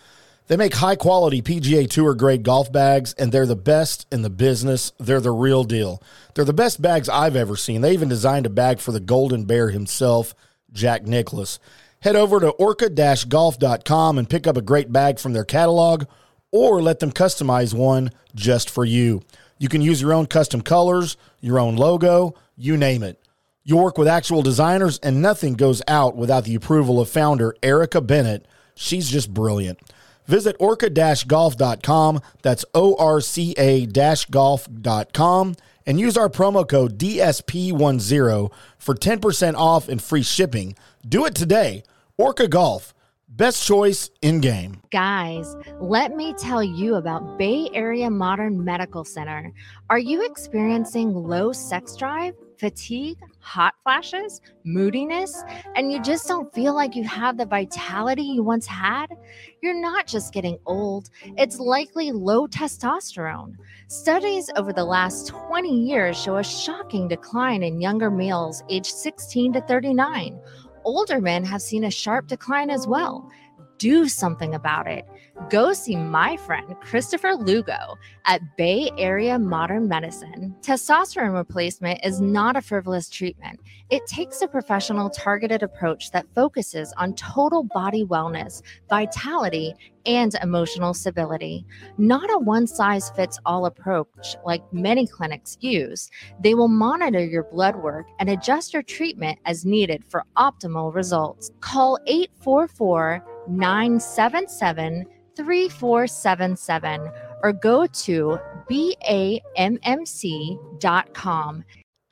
They make high quality PGA Tour grade golf bags, and they're the best in the business. They're the real deal. They're the best bags I've ever seen. They even designed a bag for the Golden Bear himself, Jack Nicklaus. Head over to orca golf.com and pick up a great bag from their catalog, or let them customize one just for you. You can use your own custom colors, your own logo, you name it. You work with actual designers, and nothing goes out without the approval of founder Erica Bennett. She's just brilliant. Visit orca-golf.com. That's O-R-C-A golf.com and use our promo code DSP10 for 10% off and free shipping. Do it today. Orca Golf. Best choice in game. Guys, let me tell you about Bay Area Modern Medical Center. Are you experiencing low sex drive, fatigue, hot flashes, moodiness, and you just don't feel like you have the vitality you once had? You're not just getting old, it's likely low testosterone. Studies over the last 20 years show a shocking decline in younger males aged 16 to 39 older men have seen a sharp decline as well. Do something about it. Go see my friend Christopher Lugo at Bay Area Modern Medicine. Testosterone replacement is not a frivolous treatment. It takes a professional, targeted approach that focuses on total body wellness, vitality, and emotional stability. Not a one size fits all approach like many clinics use. They will monitor your blood work and adjust your treatment as needed for optimal results. Call 844 977 3477 or go to BAMMC.com.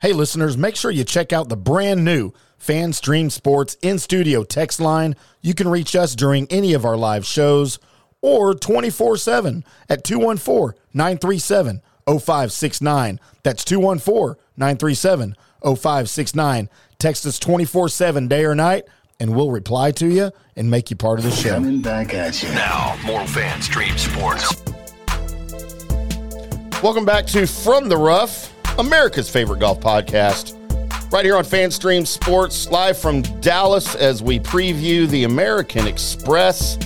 Hey, listeners, make sure you check out the brand new FanStream Sports in studio text line. You can reach us during any of our live shows or 24 7 at 214 937 0569. That's 214 937 0569. Text us 24 7 day or night, and we'll reply to you and make you part of the show. Coming back at you. Now, more fan stream sports. Welcome back to From the Rough, America's favorite golf podcast. Right here on FanStream Sports, live from Dallas as we preview the American Express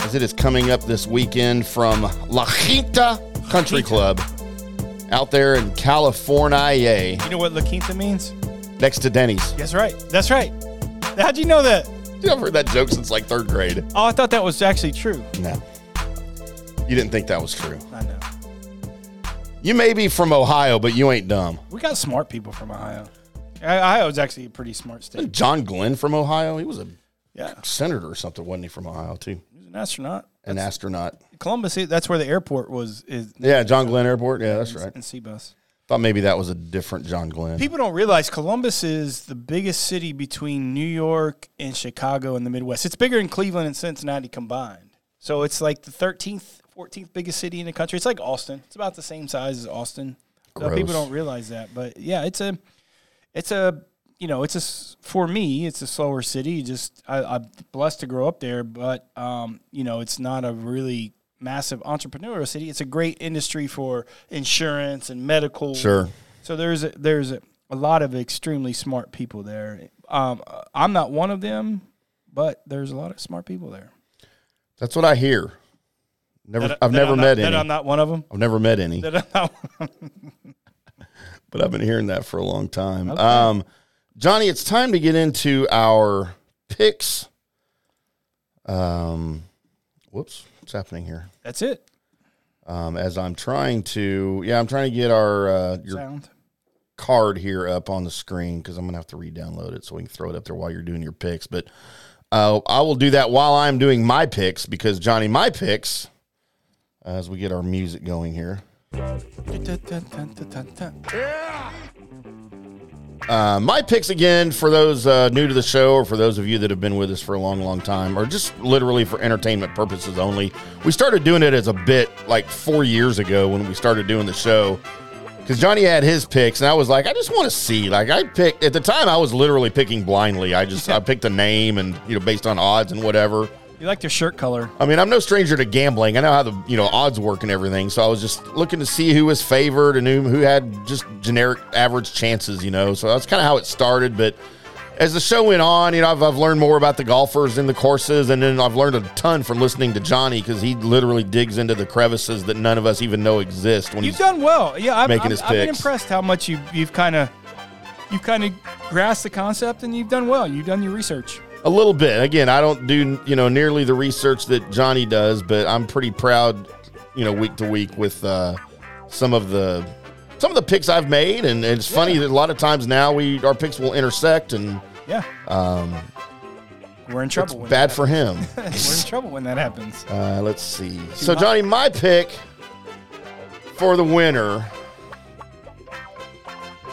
as it is coming up this weekend from La Quinta Country Club out there in California, You know what La Quinta means? next to Denny's. That's right. That's right. How'd you know that? I've heard that joke since like third grade. Oh, I thought that was actually true. No. You didn't think that was true. I know. You may be from Ohio, but you ain't dumb. We got smart people from Ohio. Ohio is actually a pretty smart state. John Glenn from Ohio, he was a Yeah, senator or something, wasn't he, from Ohio, too? he was an astronaut. An astronaut. Columbus, that's where the airport was. Is Yeah, John Glenn Airport. Yeah, that's right. And Seabus. Thought maybe that was a different John Glenn. People don't realize Columbus is the biggest city between New York and Chicago in the Midwest. It's bigger than Cleveland and Cincinnati combined. So it's like the 13th, 14th biggest city in the country. It's like Austin. It's about the same size as Austin. Uh, people don't realize that, but yeah, it's a, it's a, you know, it's a for me, it's a slower city. Just I, I'm blessed to grow up there, but um, you know, it's not a really massive entrepreneurial city. It's a great industry for insurance and medical. Sure. So there's a, there's a, a lot of extremely smart people there. Um, I'm not one of them, but there's a lot of smart people there. That's what I hear. Never, That- I've that never I'm not- met that. I'm not one of them. I've never met any, That I'm not but I've been hearing that for a long time. Um, Johnny, it's time to get into our picks. Um, whoops, what's happening here? That's it. Um, as I'm trying to, yeah, I'm trying to get our uh, your Sound. card here up on the screen because I'm gonna have to re-download it so we can throw it up there while you're doing your picks. But uh, I will do that while I'm doing my picks because Johnny, my picks, as we get our music going here. Uh, my picks again for those uh, new to the show or for those of you that have been with us for a long, long time, or just literally for entertainment purposes only. We started doing it as a bit like four years ago when we started doing the show because Johnny had his picks, and I was like, I just want to see. Like I picked at the time, I was literally picking blindly. I just I picked a name and you know based on odds and whatever. You like their shirt color. I mean, I'm no stranger to gambling. I know how the you know odds work and everything. So I was just looking to see who was favored and who, who had just generic average chances. You know, so that's kind of how it started. But as the show went on, you know, I've, I've learned more about the golfers and the courses, and then I've learned a ton from listening to Johnny because he literally digs into the crevices that none of us even know exist. When You've he's done well. Yeah, I'm, making I'm, his I've been impressed how much you you've kind of you've kind of grasped the concept and you've done well. You've done your research. A little bit. Again, I don't do you know nearly the research that Johnny does, but I'm pretty proud, you know, week to week with uh, some of the some of the picks I've made, and, and it's funny that a lot of times now we our picks will intersect, and Yeah. um, We're in it's trouble. when bad for him. We're in trouble when that happens. Uh, let's see. So Johnny, my pick for the winner.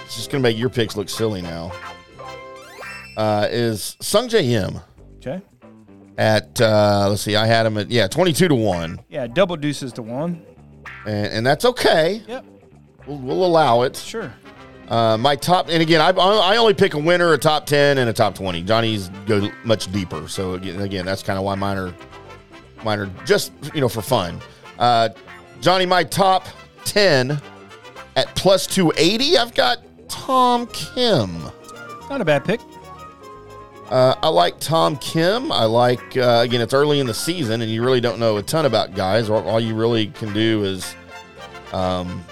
It's just gonna make your picks look silly now. Uh, is Sungjae Im Okay. at uh, let's see, I had him at yeah twenty two to one. Yeah, double deuces to one. and, and that's okay. Yep. We'll, we'll allow it. Sure. Uh, my top, and again, I, I only pick a winner, a top ten, and a top twenty. Johnny's go much deeper, so again, again that's kind of why mine are mine are just you know for fun. Uh, Johnny, my top ten at plus two eighty. I've got Tom Kim. Not a bad pick. Uh, I like Tom Kim. I like uh, again, it's early in the season, and you really don't know a ton about guys. All, you really can do is, um,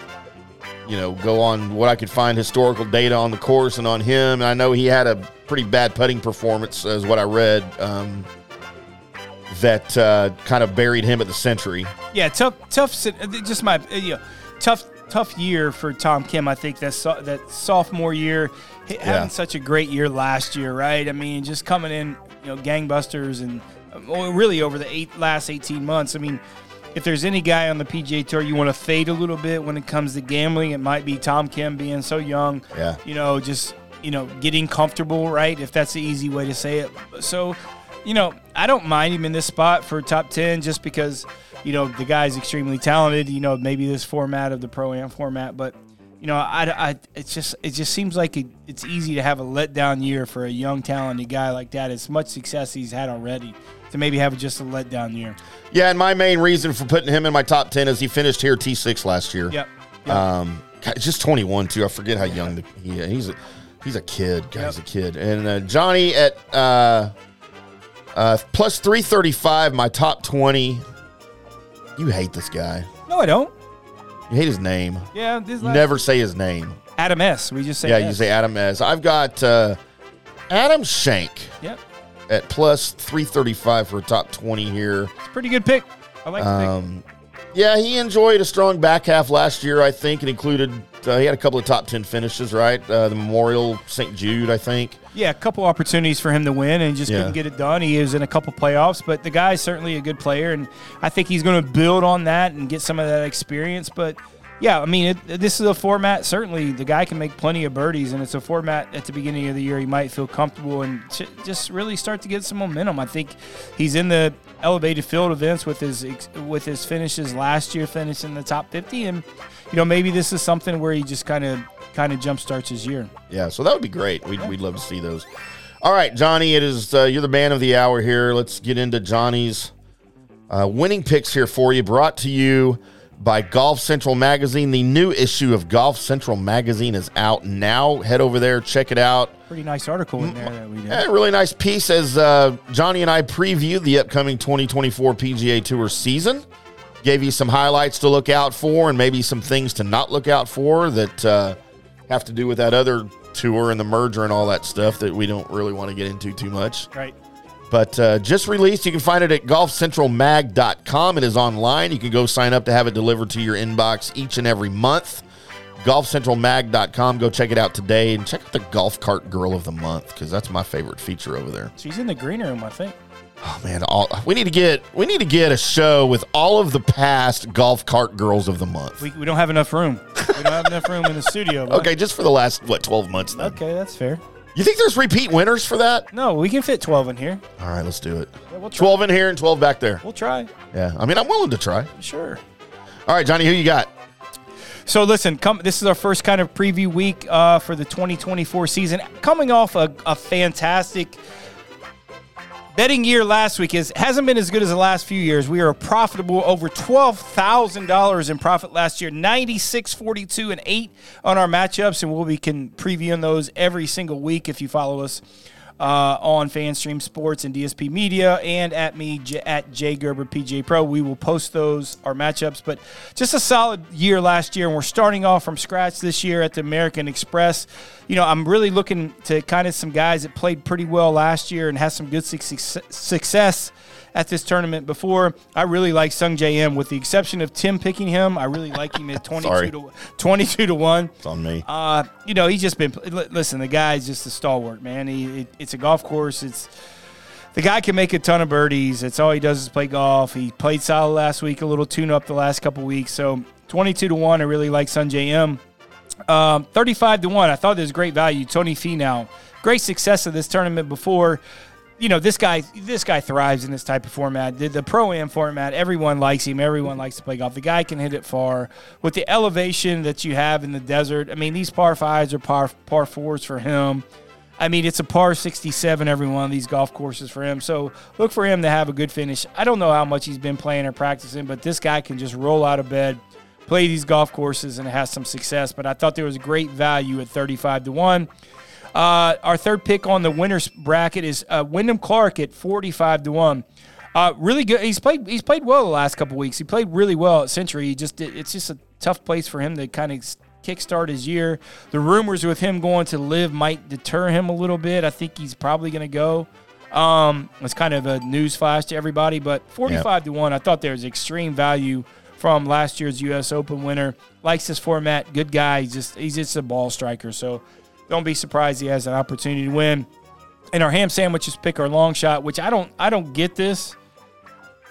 you know, go on what I could find historical data on the course and on him. And I know he had a pretty bad putting performance, as what I read, um, that uh, kind of buried him at the Sentry. Yeah, tough, tough. uh, Just my, uh, you know, tough, tough year for Tom Kim. I think that so, that sophomore year, having such a great year last year, right? I mean, just coming in, you know, gangbusters, and uh, really over the eight last eighteen months. I mean, if there's any guy on the PGA Tour you want to fade a little bit when it comes to gambling, it might be Tom Kim being so young. Yeah. you know, just you know, getting comfortable, right? If that's the easy way to say it. So, you know, I don't mind him in this spot for top 10 just because, you know, the guy's extremely talented, you know, maybe this format of the pro am format, but you know, I, I, it's just, it just seems like it, it's easy to have a letdown year for a young, talented guy like that. As much success he's had already, to maybe have just a letdown year. Yeah, and my main reason for putting him in my top ten is he finished here T six last year. Yep. yep. Um, God, just 21 too. I forget how young the, he he's. A, he's a kid. Guy's a kid. And uh, Johnny at uh, uh, plus 335, my top 20. You hate this guy. no, I don't. You hate his name. Yeah, this You last- never say his name. Adam S. We just say yeah, S. you say Adam S. I've got uh, Adam Schenk Yep. at plus 335 for a top 20 here. It's a pretty good pick. I like the pick. Um, yeah, he enjoyed a strong back half last year, I think. It included, uh, he had a couple of top 10 finishes, right? Uh, the Memorial St. Jude, I think. Yeah, a couple opportunities for him to win and just Yeah. couldn't get it done. He is in a couple playoffs, but the guy's certainly a good player, and I think he's going to build on that and get some of that experience. But yeah, I mean, it, this is a format. Certainly, the guy can make plenty of birdies, and it's a format at the beginning of the year he might feel comfortable and ch- just really start to get some momentum. I think he's in the elevated field events with his ex- with his finishes last year, finishing in the top 50, and you know maybe this is something where he just kind of kind of jump starts his year. Yeah, so that would be great. We'd, we'd love to see those. All right, Johnny, it is uh, you're the man of the hour here. Let's get into Johnny's uh, winning picks here for you. Brought to you by Golf Central Magazine. The new issue of Golf Central Magazine is out now. Head over there, check it out. Pretty nice article in there that we did. Yeah, really nice piece as uh, Johnny and I preview the upcoming 2024 PGA Tour season. Gave you some highlights to look out for and maybe some things to not look out for that uh, have to do with that other tour and the merger and all that stuff that we don't really want to get into too much. Right. But uh, just released. You can find it at golfcentralmag.com. It is online. You can go sign up to have it delivered to your inbox each and every month. Golfcentralmag.com. Go check it out today and check out the golf cart girl of the month because that's my favorite feature over there. She's in the green room, I think. Oh man, all, we need to get we need to get a show with all of the past golf cart girls of the month. We, we don't have enough room. We don't have enough room in the studio. but- Okay, just for the last what twelve months then. Okay, that's fair. You think there's repeat winners for that? No, we can fit 12 in here. All right, let's do it. Yeah, we'll try. Twelve in here and twelve back there. We'll try. Yeah, I mean I'm willing to try. Sure. All right, Johnny, who you got? So listen, come. This is our first kind of preview week uh, for the 2024 season. Coming off a, a fantastic betting year last week is hasn't been as good as the last few years. We are profitable over twelve thousand dollars in profit last year, 96, 42, and eight on our matchups, and we'll be can previewing those every single week if you follow us. Uh, on FanStream Sports and DSP Media, and at me J- at J Gerber PGA Pro, we will post those our matchups. But just a solid year last year, and we're starting off from scratch this year at the American Express. You know, I'm really looking to kind of some guys that played pretty well last year and has some good suc- success at this tournament before. I really like Sungjae Im, with the exception of Tim picking him. I really like him at 22 Sorry. to 22 to one. It's on me. Uh, you know, he's just been. Listen, the guy's just a stalwart, man. He, it, it's a golf course. It's the guy can make a ton of birdies. It's all he does is play golf. He played solid last week, a little tune up the last couple weeks. So twenty-two to one. I really like Sungjae Im. Um, Thirty-five to one. I thought there was great value. Tony Finau, great success of this tournament before. You know this guy. This guy thrives in this type of format. The, the pro am format. Everyone likes him. Everyone likes to play golf. The guy can hit it far with the elevation that you have in the desert. I mean, these par fives are par par fours for him. I mean, it's a par 67 every one of these golf courses for him. So look for him to have a good finish. I don't know how much he's been playing or practicing, but this guy can just roll out of bed, play these golf courses, and has some success. But I thought there was great value at 35 to 1. Uh, our third pick on the winners bracket is uh, Wyndham Clark at 45 to 1. Uh, really good. He's played. He's played well the last couple weeks. He played really well at Sentry. He just it's just a tough place for him to kind of kickstart his year. The rumors with him going to LIV might deter him a little bit. I think he's probably going to go. Um, it's kind of a news flash to everybody, but 45 to 1, I thought there was extreme value from last year's US Open winner. Likes this format, good guy, he's just he's just a ball striker. So don't be surprised he has an opportunity to win. And our ham sandwiches pick our long shot, which I don't I don't get this.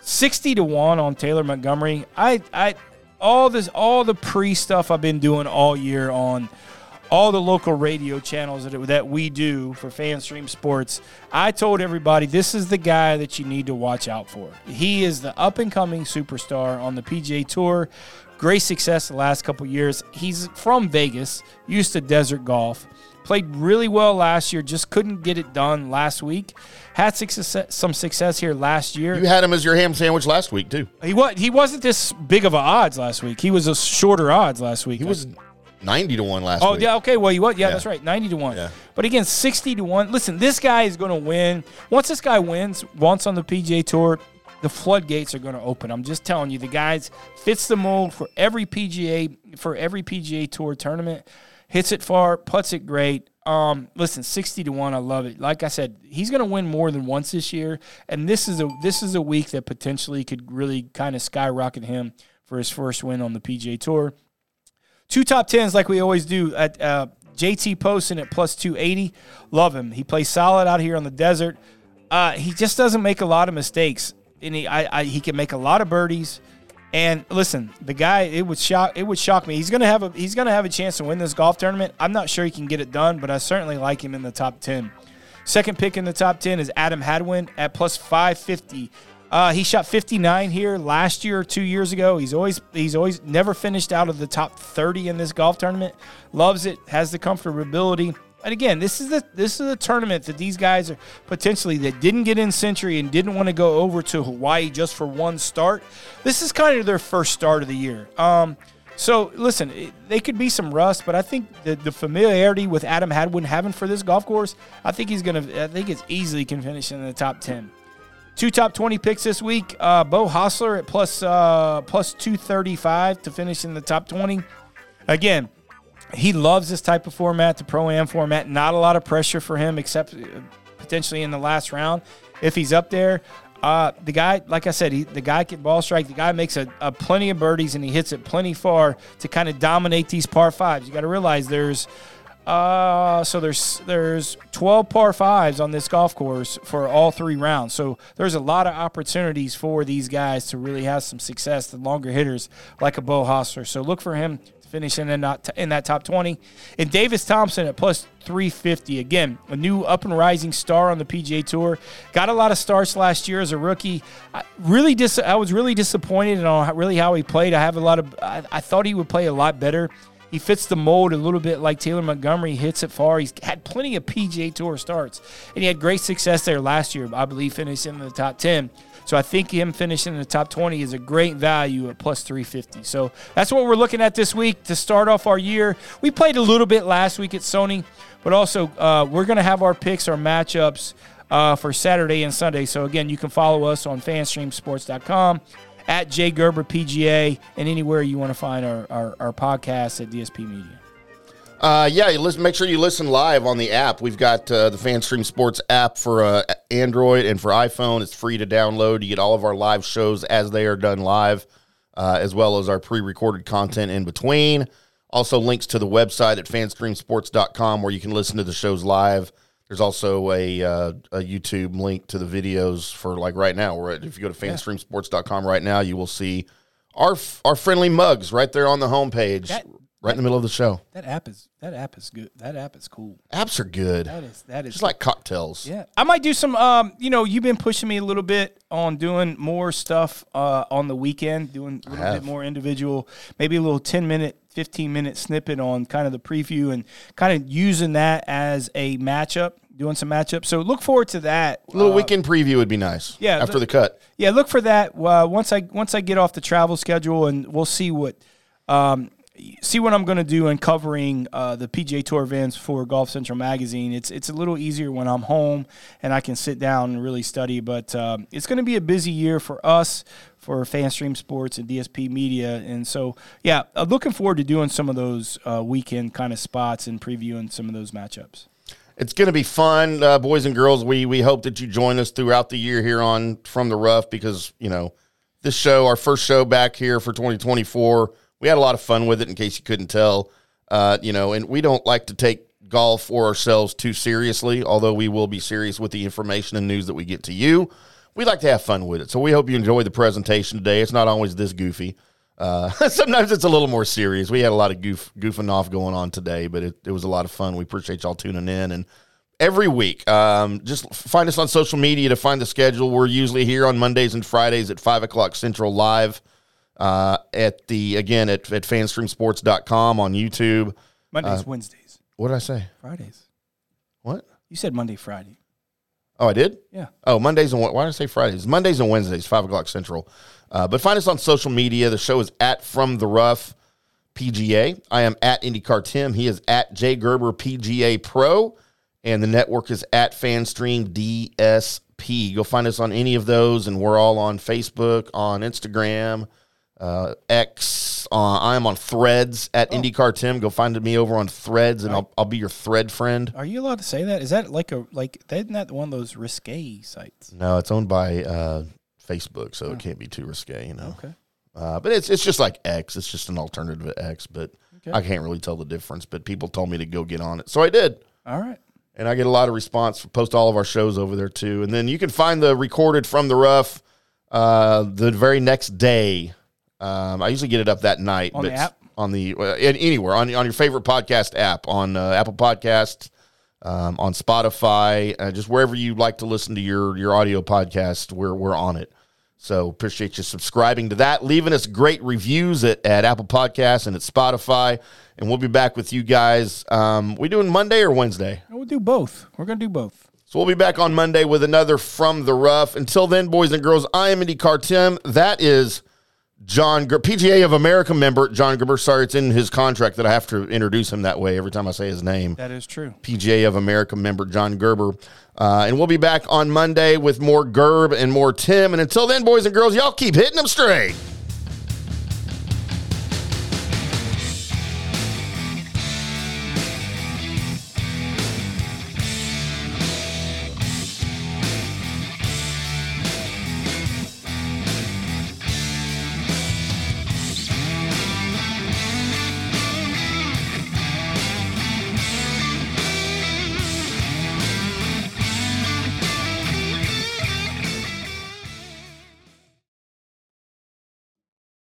60 to 1 on Taylor Montgomery. I I all this all the pre stuff I've been doing all year on all the local radio channels that, that we do for FanStream Sports, I told everybody this is the guy that you need to watch out for. He is the up and coming superstar on the PGA Tour. Great success the last couple years. He's from Vegas, used to desert golf. Played really well last year, just couldn't get it done last week. Had success, some success here last year. You had him as your ham sandwich last week too. He was he wasn't this big of a odds last week. He was a shorter odds last week. He was ninety to one last week. Oh week. yeah, okay. Well, you what? Yeah, Yeah. that's right. Ninety to one. Yeah. But again, sixty to one. Listen, this guy is going to win. Once this guy wins, once on the PGA Tour, the floodgates are going to open. I'm just telling you, the guys fits the mold for every PGA for every PGA Tour tournament. Hits it far, puts it great. Um, listen, sixty to one. I love it. Like I said, he's going to win more than once this year, and this is a this is a week that potentially could really kind of skyrocket him for his first win on the PGA Tour. Two top tens like we always do at uh, JT Poston at plus 280. Love him. He plays solid out here on the desert. Uh, he just doesn't make a lot of mistakes. And he, I, I, he can make a lot of birdies. And listen, the guy it would shock it would shock me. He's gonna have a he's gonna have a chance to win this golf tournament. I'm not sure he can get it done, but I certainly like him in the top ten. Second pick in the top ten is Adam Hadwin at plus five fifty. Uh, he shot 59 here last year two years ago. He's always he's always never finished out of the top 30 in this golf tournament. Loves it, has the comfortability. And again, this is the this is a tournament that these guys are potentially that didn't get in Sentry and didn't want to go over to Hawaii just for one start. This is kind of their first start of the year. Um, so listen, it, they could be some rust, but I think the, the familiarity with Adam Hadwin having for this golf course, I think he's gonna. I think it's easily can finish in the top ten. Two top 20 picks this week. Uh, Beau Hossler at plus, uh, plus 235 to finish in the top 20. Again, he loves this type of format, the pro am format. Not a lot of pressure for him, except uh, potentially in the last round if he's up there. Uh, the guy, like I said, he, the guy can ball strike. The guy makes a, a plenty of birdies and he hits it plenty far to kind of dominate these par fives. You got to realize there's uh, so there's there's 12 par fives on this golf course for all three rounds. So there's a lot of opportunities for these guys to really have some success. The longer hitters like a Beau Hossler. So look for him to finish in that in that top 20. And Davis Thompson at plus 350 again, a new up and rising star on the PGA Tour. Got a lot of starts last year as a rookie. I really dis- I was really disappointed on really how he played. I have a lot of I, I thought he would play a lot better. He fits the mold a little bit like Taylor Montgomery. Hits it far. He's had plenty of PGA Tour starts, and he had great success there last year. I believe finishing in the top ten. So I think him finishing in the top 20 is a great value at plus 350. So that's what we're looking at this week to start off our year. We played a little bit last week at Sony, but also uh, we're going to have our picks, our matchups uh, for Saturday and Sunday. So again, you can follow us on fanstreamsports.com at Jay Gerber PGA and anywhere you want to find our, our, our podcast at DSP Media. Uh, yeah, you listen, make sure you listen live on the app. We've got uh, the FanStream Sports app for uh, Android and for iPhone. It's free to download. You get all of our live shows as they are done live, uh, as well as our pre recorded content in between. Also, links to the website at fanstreamsports.com where you can listen to the shows live. There's also a, uh, a YouTube link to the videos for like right now. Where if you go to fanstreamsports.com right now, you will see our our friendly mugs right there on the homepage, That- right in the middle of the show. That app is that app is good. That app is cool. Apps are good. That is that is Just like cocktails. Yeah, I might do some. Um, you know, you've been pushing me a little bit on doing more stuff uh, on the weekend, doing a little bit more individual, maybe a little ten minute, fifteen minute snippet on kind of the preview and kind of using that as a matchup, doing some matchups. So look forward to that. A little Uh, weekend preview would be nice. yeah, After the- the cut. yeah, look for that uh, once I once I get off the travel schedule, and we'll see what um, see what I'm going to do in covering uh, the PGA Tour events for Golf Central Magazine. It's it's a little easier when I'm home and I can sit down and really study. But um, it's going to be a busy year for us for FanStream Sports and DSP Media, and so yeah, I'm looking forward to doing some of those uh, weekend kind of spots and previewing some of those matchups. It's going to be fun, uh, boys and girls. We we hope that you join us throughout the year here on From the Rough because you know this show, our first show back here for 2024. We had a lot of fun with it. In case you couldn't tell, uh, you know, and we don't like to take golf or ourselves too seriously. Although we will be serious with the information and news that we get to you. We like to have fun with it, so we hope you enjoyed the presentation today. It's not always this goofy. Uh, sometimes it's a little more serious. We had a lot of goof goofing off going on today, but it, it was a lot of fun. We appreciate y'all tuning in and every week. Um, just find us on social media to find the schedule. We're usually here on Mondays and Fridays at five o'clock Central live uh, at the again at, at fanstreamsports.com on YouTube. Mondays, Wednesdays, What did I say? Fridays. What? You said Monday, Friday. Oh, I did. Yeah. Oh, Mondays and why did I say Fridays? Mondays and Wednesdays, five o'clock Central. Uh, but find us on social media. The show is at From the Rough PGA. I am at IndyCar Tim. He is at J Gerber PGA Pro, and the network is at FanStream DSP. Go find us on any of those, and we're all on Facebook, on Instagram, uh, X. Uh, I am on Threads at IndyCar Tim. Go find me over on Threads, and I'll, I'll be your thread friend. Are you allowed to say that? Is that like a like? Isn't that one of those risque sites? No, it's owned by uh, Facebook, so it can't be too risque, you know. Okay. Uh, but it's it's just like X. It's just an alternative to X, but Okay. I can't really tell the difference. But people told me to go get on it, so I did, All right. and I get a lot of response. Post all of our shows over there too, and then you can find the recorded from the rough uh, the very next day Um, I usually get it up that night. On the app? On the uh, anywhere on on your favorite podcast app on uh, Apple Podcasts, um, on Spotify, uh, just wherever you like to listen to your your audio podcast. We're we're on it. So appreciate you subscribing to that, leaving us great reviews at, at Apple Podcasts and at Spotify. And we'll be back with you guys. Um, we doing Monday or Wednesday? We'll do both. We're gonna do both. So we'll be back on Monday with another From the Rough. Until then, boys and girls, I am Indy Tim. That is John Ger- PGA of America member John Gerber. Sorry, it's in his contract that I have to introduce him that way every time I say his name. That is true. PGA of America member John Gerber. Uh, and we'll be back on Monday with more Gerb and more Tim. And until then, boys and girls, y'all keep hitting them straight.